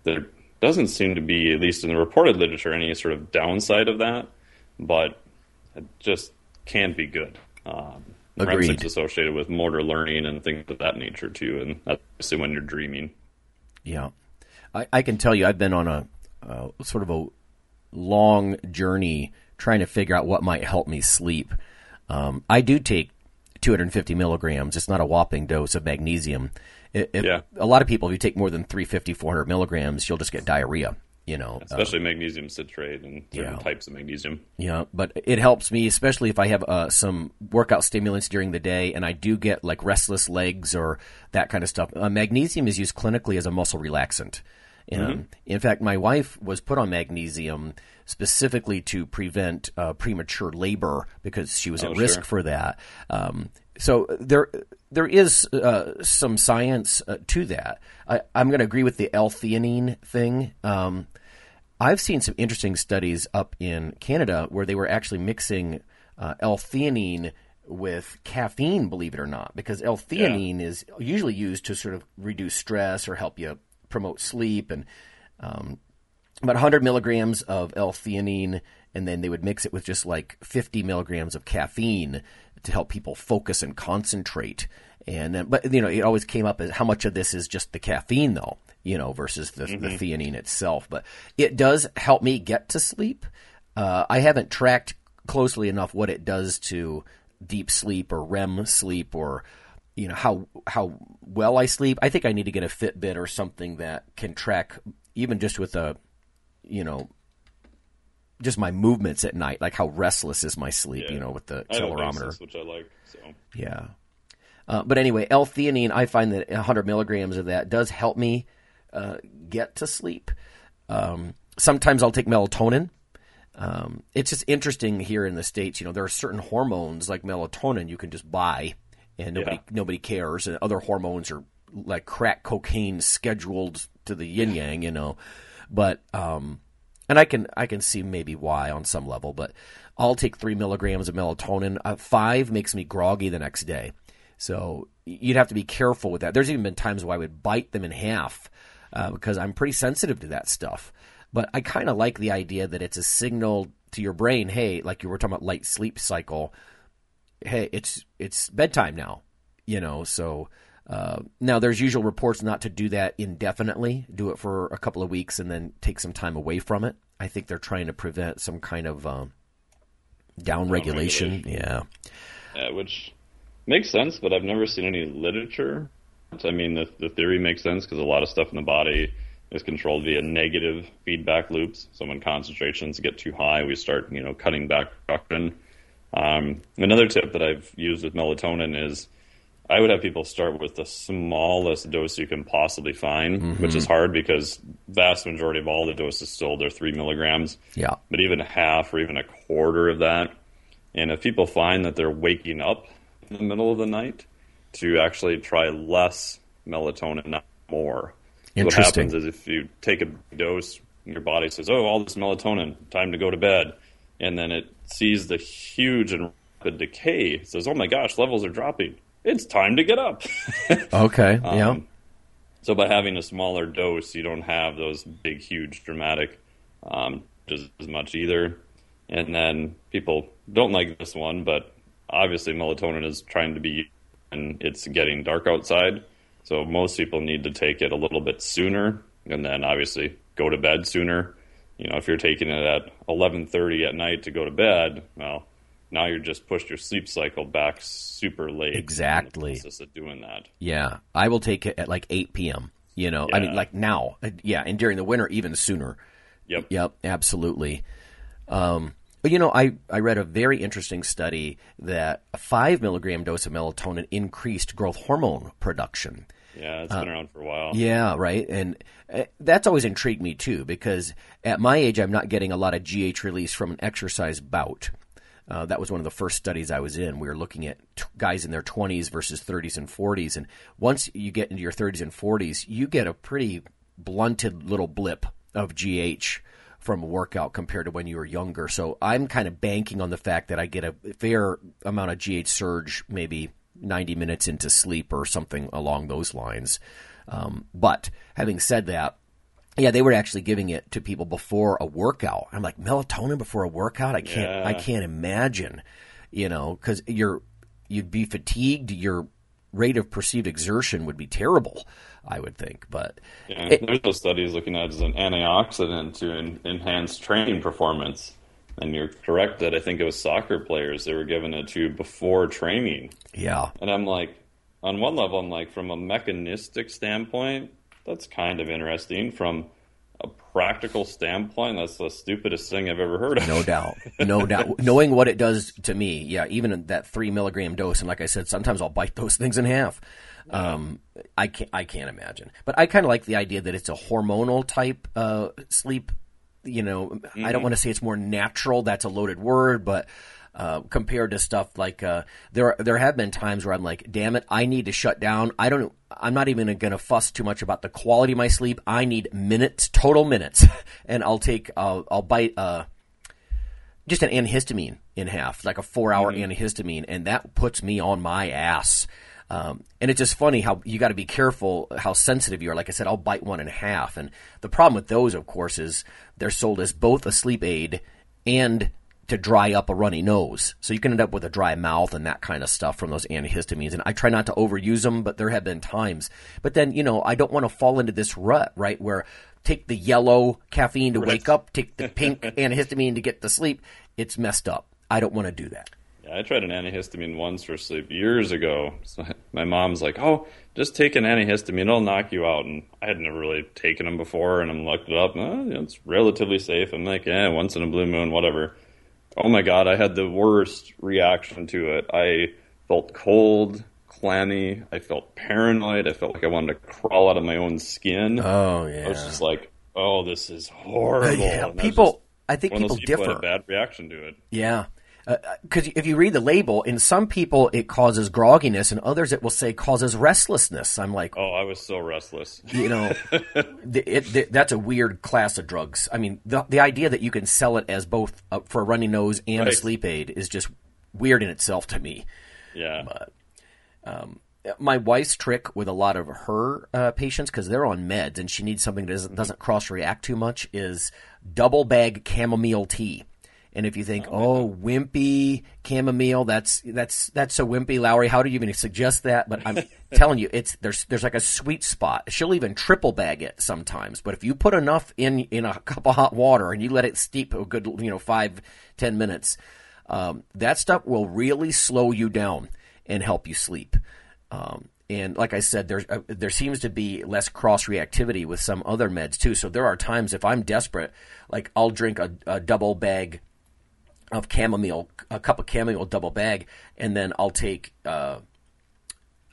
There doesn't seem to be, at least in the reported literature, any sort of downside of that, but it just can't be good. Um, REM sleep's associated with motor learning and things of that nature too, and that's obviously when you're dreaming. Yeah, I, I can tell you, I've been on a uh, sort of a long journey trying to figure out what might help me sleep. Um, I do take 250 milligrams. It's not a whopping dose of magnesium. It, it- Yeah. A lot of people, if you take more than 350, 400 milligrams, you'll just get diarrhea. You know, Uh, Especially magnesium citrate and certain yeah. types of magnesium. Yeah, but it helps me, especially if I have uh, some workout stimulants during the day and I do get like restless legs or that kind of stuff. Uh, magnesium is used clinically as a muscle relaxant. Um, In fact, my wife was put on magnesium specifically to prevent uh, premature labor because she was at Oh, risk sure. for that. Um, so there, there is uh, some science uh, to that. I, I'm going to agree with the L-theanine thing. Um, I've seen some interesting studies up in Canada where they were actually mixing uh, L-theanine with caffeine, believe it or not, because L-theanine is usually used to sort of reduce stress or help you promote sleep, and um, about 100 milligrams of L-theanine, and then they would mix it with just like 50 milligrams of caffeine to help people focus and concentrate. And then, but you know, it always came up as how much of this is just the caffeine, though, you know, versus the, the theanine itself. But it does help me get to sleep. Uh, I haven't tracked closely enough what it does to deep sleep or REM sleep or you know how how well I sleep. I think I need to get a Fitbit or something that can track even just with a you know just my movements at night, like how restless is my sleep, Yeah. you know, with the I accelerometer. Basis, which I like. So Yeah. Uh, but anyway, L-theanine, I find that 100 milligrams of that does help me uh, get to sleep. Um, sometimes I'll take melatonin. Um, it's just interesting here in the states. You know, there are certain hormones like melatonin you can just buy, and nobody Yeah. nobody cares. And other hormones are like crack cocaine scheduled to the yin yang. You know, but um, and I can I can see maybe why on some level, but I'll take three milligrams of melatonin. Uh, five makes me groggy the next day, so you'd have to be careful with that. There's even been times where I would bite them in half uh, because I'm pretty sensitive to that stuff. But I kind of like the idea that it's a signal to your brain, hey, like you were talking about light sleep cycle. Hey, it's it's bedtime now, you know. So uh, now there's usual reports not to do that indefinitely. Do it for a couple of weeks and then take some time away from it. I think they're trying to prevent some kind of um, down regulation. Yeah, Yeah, which makes sense, but I've never seen any literature. I mean, the, the theory makes sense because a lot of stuff in the body is controlled via negative feedback loops. So when concentrations get too high, we start, you know, cutting back production. Um, another tip that I've used with melatonin is I would have people start with the smallest dose you can possibly find, mm-hmm. which is hard because vast majority of all the doses sold are three milligrams. Yeah. But even half or even a quarter of that. And if people find that they're waking up in the middle of the night, to actually try less melatonin, not more. Interesting. What happens is if you take a dose, your body says, "Oh, all this melatonin, time to go to bed," and then it sees the huge and rapid decay. It says, "Oh my gosh, levels are dropping." it's time to get up. okay. Um, yeah. So by having a smaller dose, you don't have those big, huge, dramatic, um, just as much either. And then people don't like this one, but obviously melatonin is trying to be, and it's getting dark outside. So most people need to take it a little bit sooner, and then obviously go to bed sooner. You know, if you're taking it at 11:30 at night to go to bed, well, now you're just pushed your sleep cycle back super late. Exactly. Process of doing that. Yeah, I will take it at like 8 p.m. You know, yeah. I mean, like now, yeah, and during the winter even sooner. Yep. Yep. Absolutely. Um, but you know, I, I read a very interesting study that a five milligram dose of melatonin increased growth hormone production. Yeah, it's been uh, around for a while. Yeah, right. And uh, that's always intrigued me too, because at my age, I'm not getting a lot of GH release from an exercise bout. Uh, that was one of the first studies I was in. We were looking at t- guys in their 20s versus 30s and 40s. And once you get into your 30s and 40s, you get a pretty blunted little blip of GH from a workout compared to when you were younger. So I'm kind of banking on the fact that I get a fair amount of GH surge, maybe 90 minutes into sleep or something along those lines. Um, but having said that, yeah, they were actually giving it to people before a workout. I'm like melatonin before a workout. I can't. Yeah. I can't imagine. You know, because you're you'd be fatigued. Your rate of perceived exertion would be terrible. I would think, but yeah, it, there's those studies looking at it as an antioxidant to en- enhance training performance. And you're correct that I think it was soccer players they were given it to before training. Yeah, and I'm like, on one level, I'm like, from a mechanistic standpoint, that's kind of interesting from a practical standpoint. That's the stupidest thing I've ever heard of. No doubt, no doubt. Knowing what it does to me, yeah, even that three milligram dose, and like I said, sometimes I'll bite those things in half. Um, I can't, I can't imagine. But I kind of like the idea that it's a hormonal type uh, sleep. You know, mm-hmm. I don't mm-hmm. want to say it's more natural. That's a loaded word, but uh, compared to stuff like uh, there there have been times where I'm like, damn it, I need to shut down. I don't. I'm not even going to fuss too much about the quality of my sleep. I need minutes, total minutes, and I'll take I'll, I'll bite uh, just an antihistamine in half, like a four hour mm-hmm. antihistamine, and that puts me on my ass. Um, and it's just funny how you got to be careful how sensitive you are. Like I said, I'll bite one in half. And the problem with those, of course, is they're sold as both a sleep aid and to dry up a runny nose. So you can end up with a dry mouth and that kind of stuff from those antihistamines. And I try not to overuse them, but there have been times. But then, you know, I don't want to fall into this rut, right? Where take the yellow caffeine to wake up, take the pink antihistamine to get to sleep. It's messed up. I don't want to do that. I tried an antihistamine once for sleep years ago. So my mom's like, "Oh, just take an antihistamine; it'll knock you out." And I had never really taken them before, and I'm looked it up. Oh, it's relatively safe. I'm like, "Yeah, once in a blue moon, whatever." Oh my god, I had the worst reaction to it. I felt cold, clammy. I felt paranoid. I felt like I wanted to crawl out of my own skin. Oh yeah. I was just like, "Oh, this is horrible." yeah, people. I think people, people differ. bad reaction to it. Yeah, because uh, if you read the label, in some people it causes grogginess, and others it will say causes restlessness. I'm like, oh, I was so restless. You know, it, it, that's a weird class of drugs. I mean, the the idea that you can sell it as both uh, for a runny nose and right. a sleep aid is just weird in itself to me. Yeah. But um, my wife's trick with a lot of her uh, patients because they're on meds and she needs something that doesn't, doesn't cross react too much is double bag chamomile tea. And if you think, oh, oh wimpy chamomile, that's that's that's so wimpy, Lowery. How do you even suggest that? But I'm telling you, it's there's there's like a sweet spot. She'll even triple bag it sometimes. But if you put enough in in a cup of hot water and you let it steep a good you know five ten minutes, um, that stuff will really slow you down and help you sleep. Um, and like I said, there's uh, there seems to be less cross reactivity with some other meds too. So there are times if I'm desperate, like I'll drink a, a double bag of chamomile, a cup of chamomile double bag, and then I'll take uh,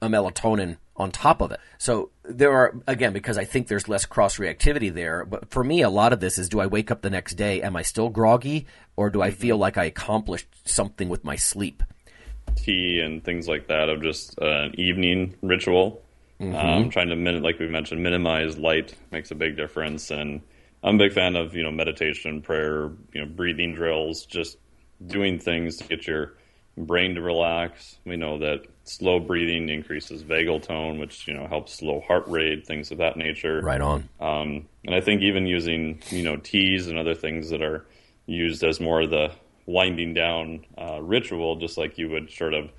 a melatonin on top of it. So there are again because I think there's less cross reactivity there. But for me, a lot of this is: do I wake up the next day? Am I still groggy, or do I feel like I accomplished something with my sleep? Tea and things like that of just uh, an evening ritual. Mm-hmm. Um, trying to min- like we mentioned, minimize light makes a big difference, and I'm a big fan of you know meditation, prayer, you know breathing drills, just doing things to get your brain to relax. We know that slow breathing increases vagal tone, which you know helps slow heart rate, things of that nature. Right on. Um, and I think even using you know teas and other things that are used as more of the winding down uh, ritual, just like you would sort of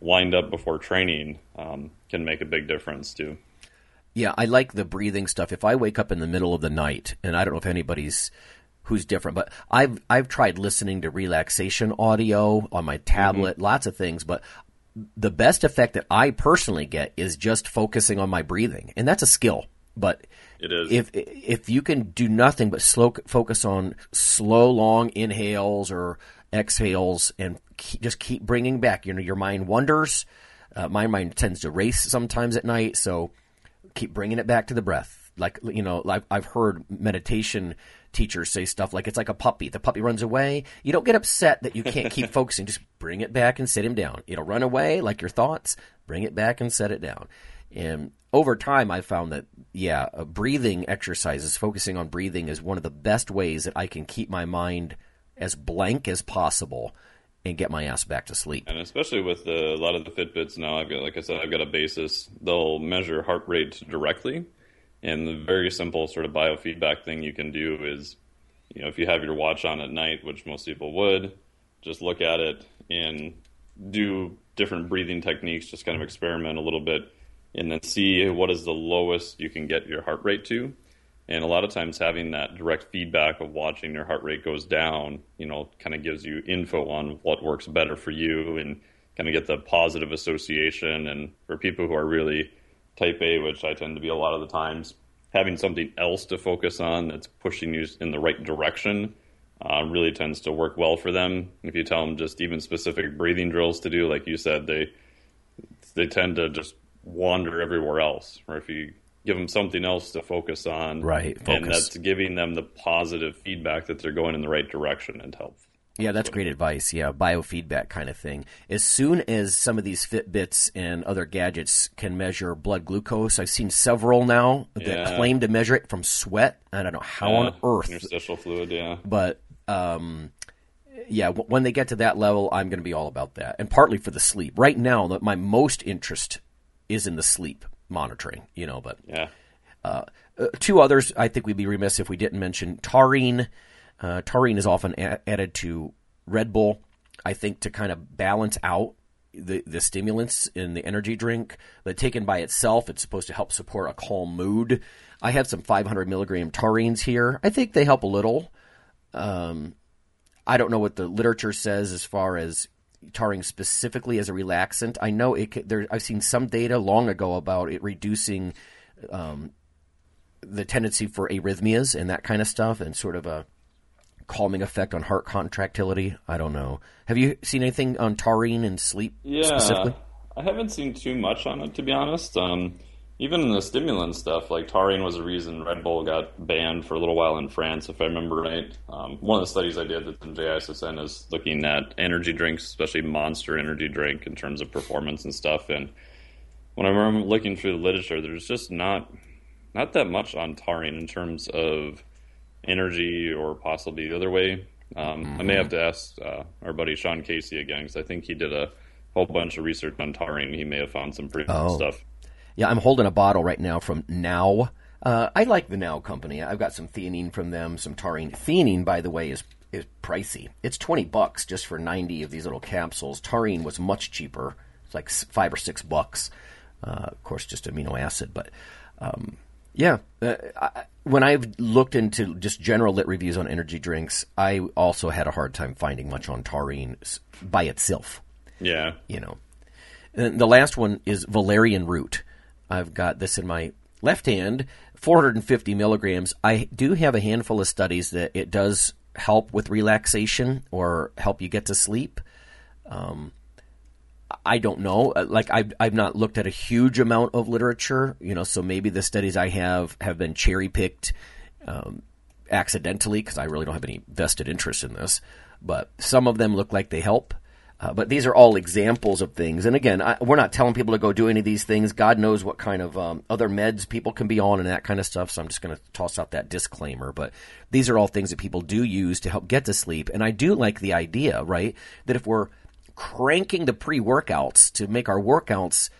wind up before training, um, can make a big difference too. Yeah, I like the breathing stuff. If I wake up in the middle of the night, and I don't know if anybody's who's different. But I've I've tried listening to relaxation audio on my tablet, mm-hmm. lots of things, but the best effect that I personally get is just focusing on my breathing, and that's a skill. But it is. if if you can do nothing but slow focus on slow, long inhales or exhales, and keep, just keep bringing back, you know, your mind wanders. Uh, my mind tends to race sometimes at night, so keep bringing it back to the breath. Like you know, I've, I've heard meditation teachers say stuff like it's like a puppy. The puppy runs away. You don't get upset that you can't keep focusing. Just bring it back and sit him down. It'll run away like your thoughts. Bring it back and set it down. And over time, I found that, yeah, uh, breathing exercises, focusing on breathing is one of the best ways that I can keep my mind as blank as possible and get my ass back to sleep. And especially with the, a lot of the Fitbits now, I've got, like I said, I've got a basis. They'll measure heart rate directly and the very simple sort of biofeedback thing you can do is, you know, if you have your watch on at night, which most people would, just look at it and do different breathing techniques, just kind of experiment a little bit, and then see what is the lowest you can get your heart rate to. And a lot of times, having that direct feedback of watching your heart rate goes down, you know, kind of gives you info on what works better for you and kind of get the positive association. And for people who are really type A, which I tend to be a lot of the times, having something else to focus on that's pushing you in the right direction uh, really tends to work well for them. If you tell them just even specific breathing drills to do, like you said, they they tend to just wander everywhere else. Or if you give them something else to focus on, right, focus. and that's giving them the positive feedback that they're going in the right direction and help yeah, that's great advice. Yeah, biofeedback kind of thing. As soon as some of these Fitbits and other gadgets can measure blood glucose, I've seen several now that yeah. claim to measure it from sweat. I don't know how yeah, on earth. Interstitial fluid, yeah. But um, yeah, w- when they get to that level, I'm going to be all about that. And partly for the sleep. Right now, my most interest is in the sleep monitoring. You know, but yeah. Uh, uh, two others, I think we'd be remiss if we didn't mention taurine uh, taurine is often a- added to Red Bull, I think, to kind of balance out the, the stimulants in the energy drink. But taken by itself, it's supposed to help support a calm mood. I have some 500 milligram taurines here. I think they help a little. Um, I don't know what the literature says as far as taurine specifically as a relaxant. I know it. There, I've seen some data long ago about it reducing um, the tendency for arrhythmias and that kind of stuff, and sort of a calming effect on heart contractility. I don't know. Have you seen anything on taurine and sleep yeah, specifically? I haven't seen too much on it to be honest. Um, even in the stimulant stuff, like taurine was a reason Red Bull got banned for a little while in France, if I remember right. Um, one of the studies I did at the JISSN is looking at energy drinks, especially Monster energy drink, in terms of performance and stuff. And when I'm looking through the literature, there's just not not that much on taurine in terms of energy or possibly the other way. Um, mm-hmm. I may have to ask uh, our buddy Sean Casey again because I think he did a whole bunch of research on taurine. He may have found some pretty oh. stuff. Yeah, I'm holding a bottle right now from Now. Uh, I like the Now company. I've got some theanine from them, some taurine. Theanine, by the way, is is pricey. It's twenty bucks just for ninety of these little capsules. Taurine was much cheaper. It's like five or six bucks. Uh, of course, just amino acid, but um, yeah. Uh, I, when I've looked into just general lit reviews on energy drinks, I also had a hard time finding much on taurine by itself. Yeah. You know. And the last one is valerian root. I've got this in my left hand, 450 milligrams. I do have a handful of studies that it does help with relaxation or help you get to sleep. Um, I don't know. Uh, like I've I've not looked at a huge amount of literature, you know. So maybe the studies I have have been cherry picked um, accidentally because I really don't have any vested interest in this. But some of them look like they help. Uh, but these are all examples of things. And again, I, we're not telling people to go do any of these things. God knows what kind of um, other meds people can be on and that kind of stuff. So I'm just going to toss out that disclaimer. But these are all things that people do use to help get to sleep. And I do like the idea, right, that if we're cranking the pre workouts to make our workouts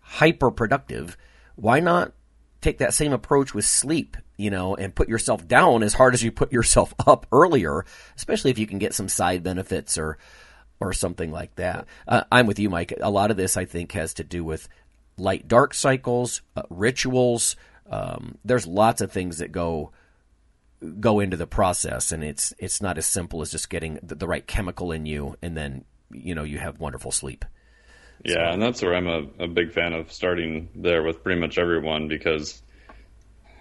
hyper productive, why not take that same approach with sleep, you know, and put yourself down as hard as you put yourself up earlier, especially if you can get some side benefits or or something like that. Uh, I'm with you, Mike. A lot of this, I think, has to do with light dark cycles, uh, rituals. Um, there's lots of things that go go into the process, and it's it's not as simple as just getting the, the right chemical in you, and then you know you have wonderful sleep. Yeah, so. and that's where I'm a, a big fan of starting there with pretty much everyone because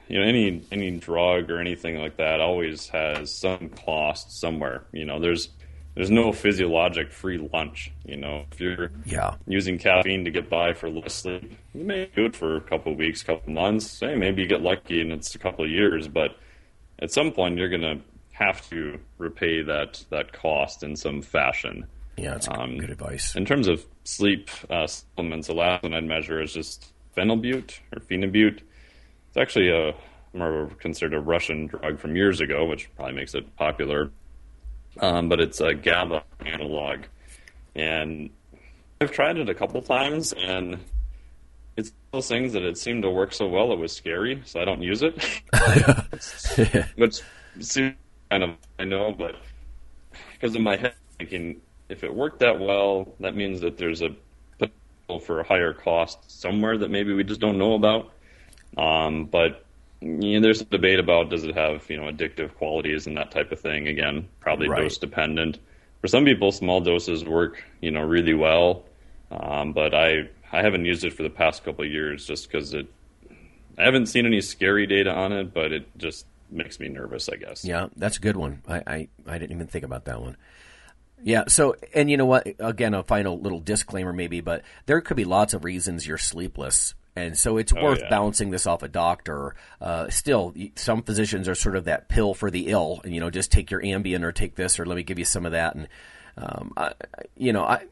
you know any any drug or anything like that always has some cost somewhere. You know, there's there's no physiologic free lunch. You know, if you're yeah. using caffeine to get by for less sleep, you may do it for a couple of weeks, couple of months. Hey, maybe you get lucky and it's a couple of years, but at some point you're gonna have to repay that that cost in some fashion. Yeah, that's um, good advice. In terms of sleep uh, supplements, the last one I'd measure is just phenylbute or phenibut. It's actually a more considered a Russian drug from years ago, which probably makes it popular um, but it's a GABA analog. And I've tried it a couple times, and it's those things that it seemed to work so well it was scary, so I don't use it. Which seems kind of I know, but because in my head thinking if it worked that well, that means that there's a potential for a higher cost somewhere that maybe we just don't know about. Um, but you know, there's a debate about does it have you know addictive qualities and that type of thing. Again, probably right. dose dependent. For some people, small doses work you know really well, um, but I I haven't used it for the past couple of years just because it. I haven't seen any scary data on it, but it just makes me nervous. I guess. Yeah, that's a good one. I I, I didn't even think about that one. Yeah. So, and you know what? Again, a final little disclaimer, maybe, but there could be lots of reasons you're sleepless and so it's oh, worth yeah. bouncing this off a doctor. Uh, still, some physicians are sort of that pill for the ill, and you know, just take your Ambien or take this or let me give you some of that. And um, I, you know, I,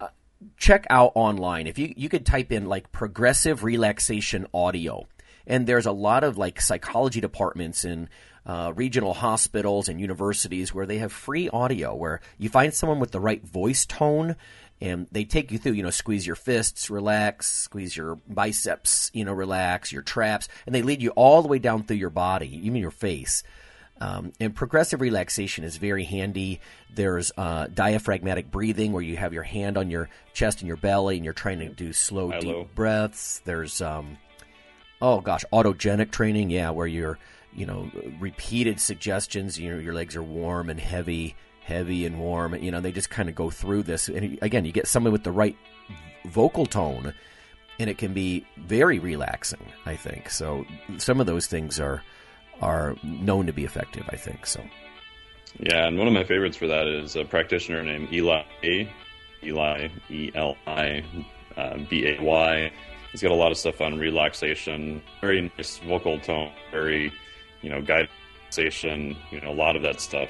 I, check out online if you you could type in like progressive relaxation audio, and there's a lot of like psychology departments in uh, regional hospitals and universities where they have free audio where you find someone with the right voice tone and they take you through, you know, squeeze your fists, relax, squeeze your biceps, you know, relax, your traps, and they lead you all the way down through your body, even your face. Um, and progressive relaxation is very handy. There's uh, diaphragmatic breathing where you have your hand on your chest and your belly and you're trying to do slow, Hello. deep breaths. There's, um, oh gosh, autogenic training, yeah, where you're, you know, repeated suggestions, you know, your legs are warm and heavy heavy and warm. You know, they just kind of go through this. And again, you get someone with the right vocal tone, and it can be very relaxing. I think so. Some of those things are are known to be effective. I think so. Yeah, and one of my favorites for that is a practitioner named Eli Eli E L I uh, B A Y. He's got a lot of stuff on relaxation, very nice vocal tone, very you know guided relaxation, you know a lot of that stuff.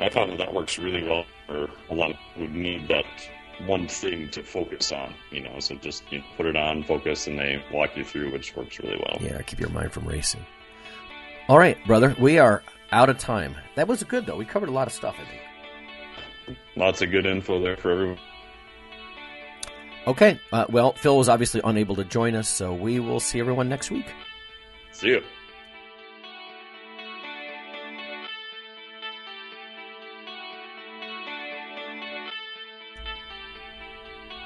I found that that works really well for a lot of people who need that one thing to focus on, you know. So just you know, put it on, focus, and they walk you through, which works really well. Yeah, keep your mind from racing. All right, brother, we are out of time. That was good though. We covered a lot of stuff. I think. Lots of good info there for everyone. Okay, uh, well, Phil was obviously unable to join us, so we will see everyone next week. See you.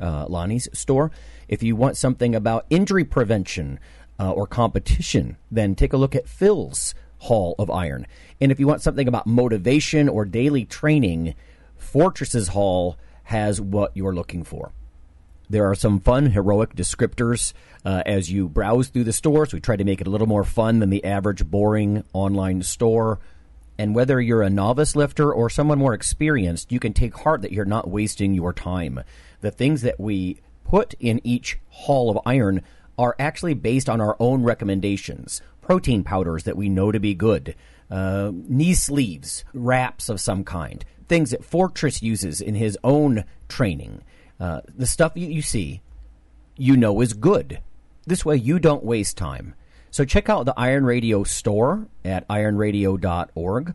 uh, Lonnie's store. If you want something about injury prevention uh, or competition, then take a look at Phil's Hall of Iron. And if you want something about motivation or daily training, Fortresses Hall has what you're looking for. There are some fun, heroic descriptors uh, as you browse through the stores. We try to make it a little more fun than the average boring online store. And whether you're a novice lifter or someone more experienced, you can take heart that you're not wasting your time. The things that we put in each hall of iron are actually based on our own recommendations. Protein powders that we know to be good, uh, knee sleeves, wraps of some kind, things that Fortress uses in his own training. Uh, the stuff you, you see, you know is good. This way you don't waste time. So check out the Iron Radio store at ironradio.org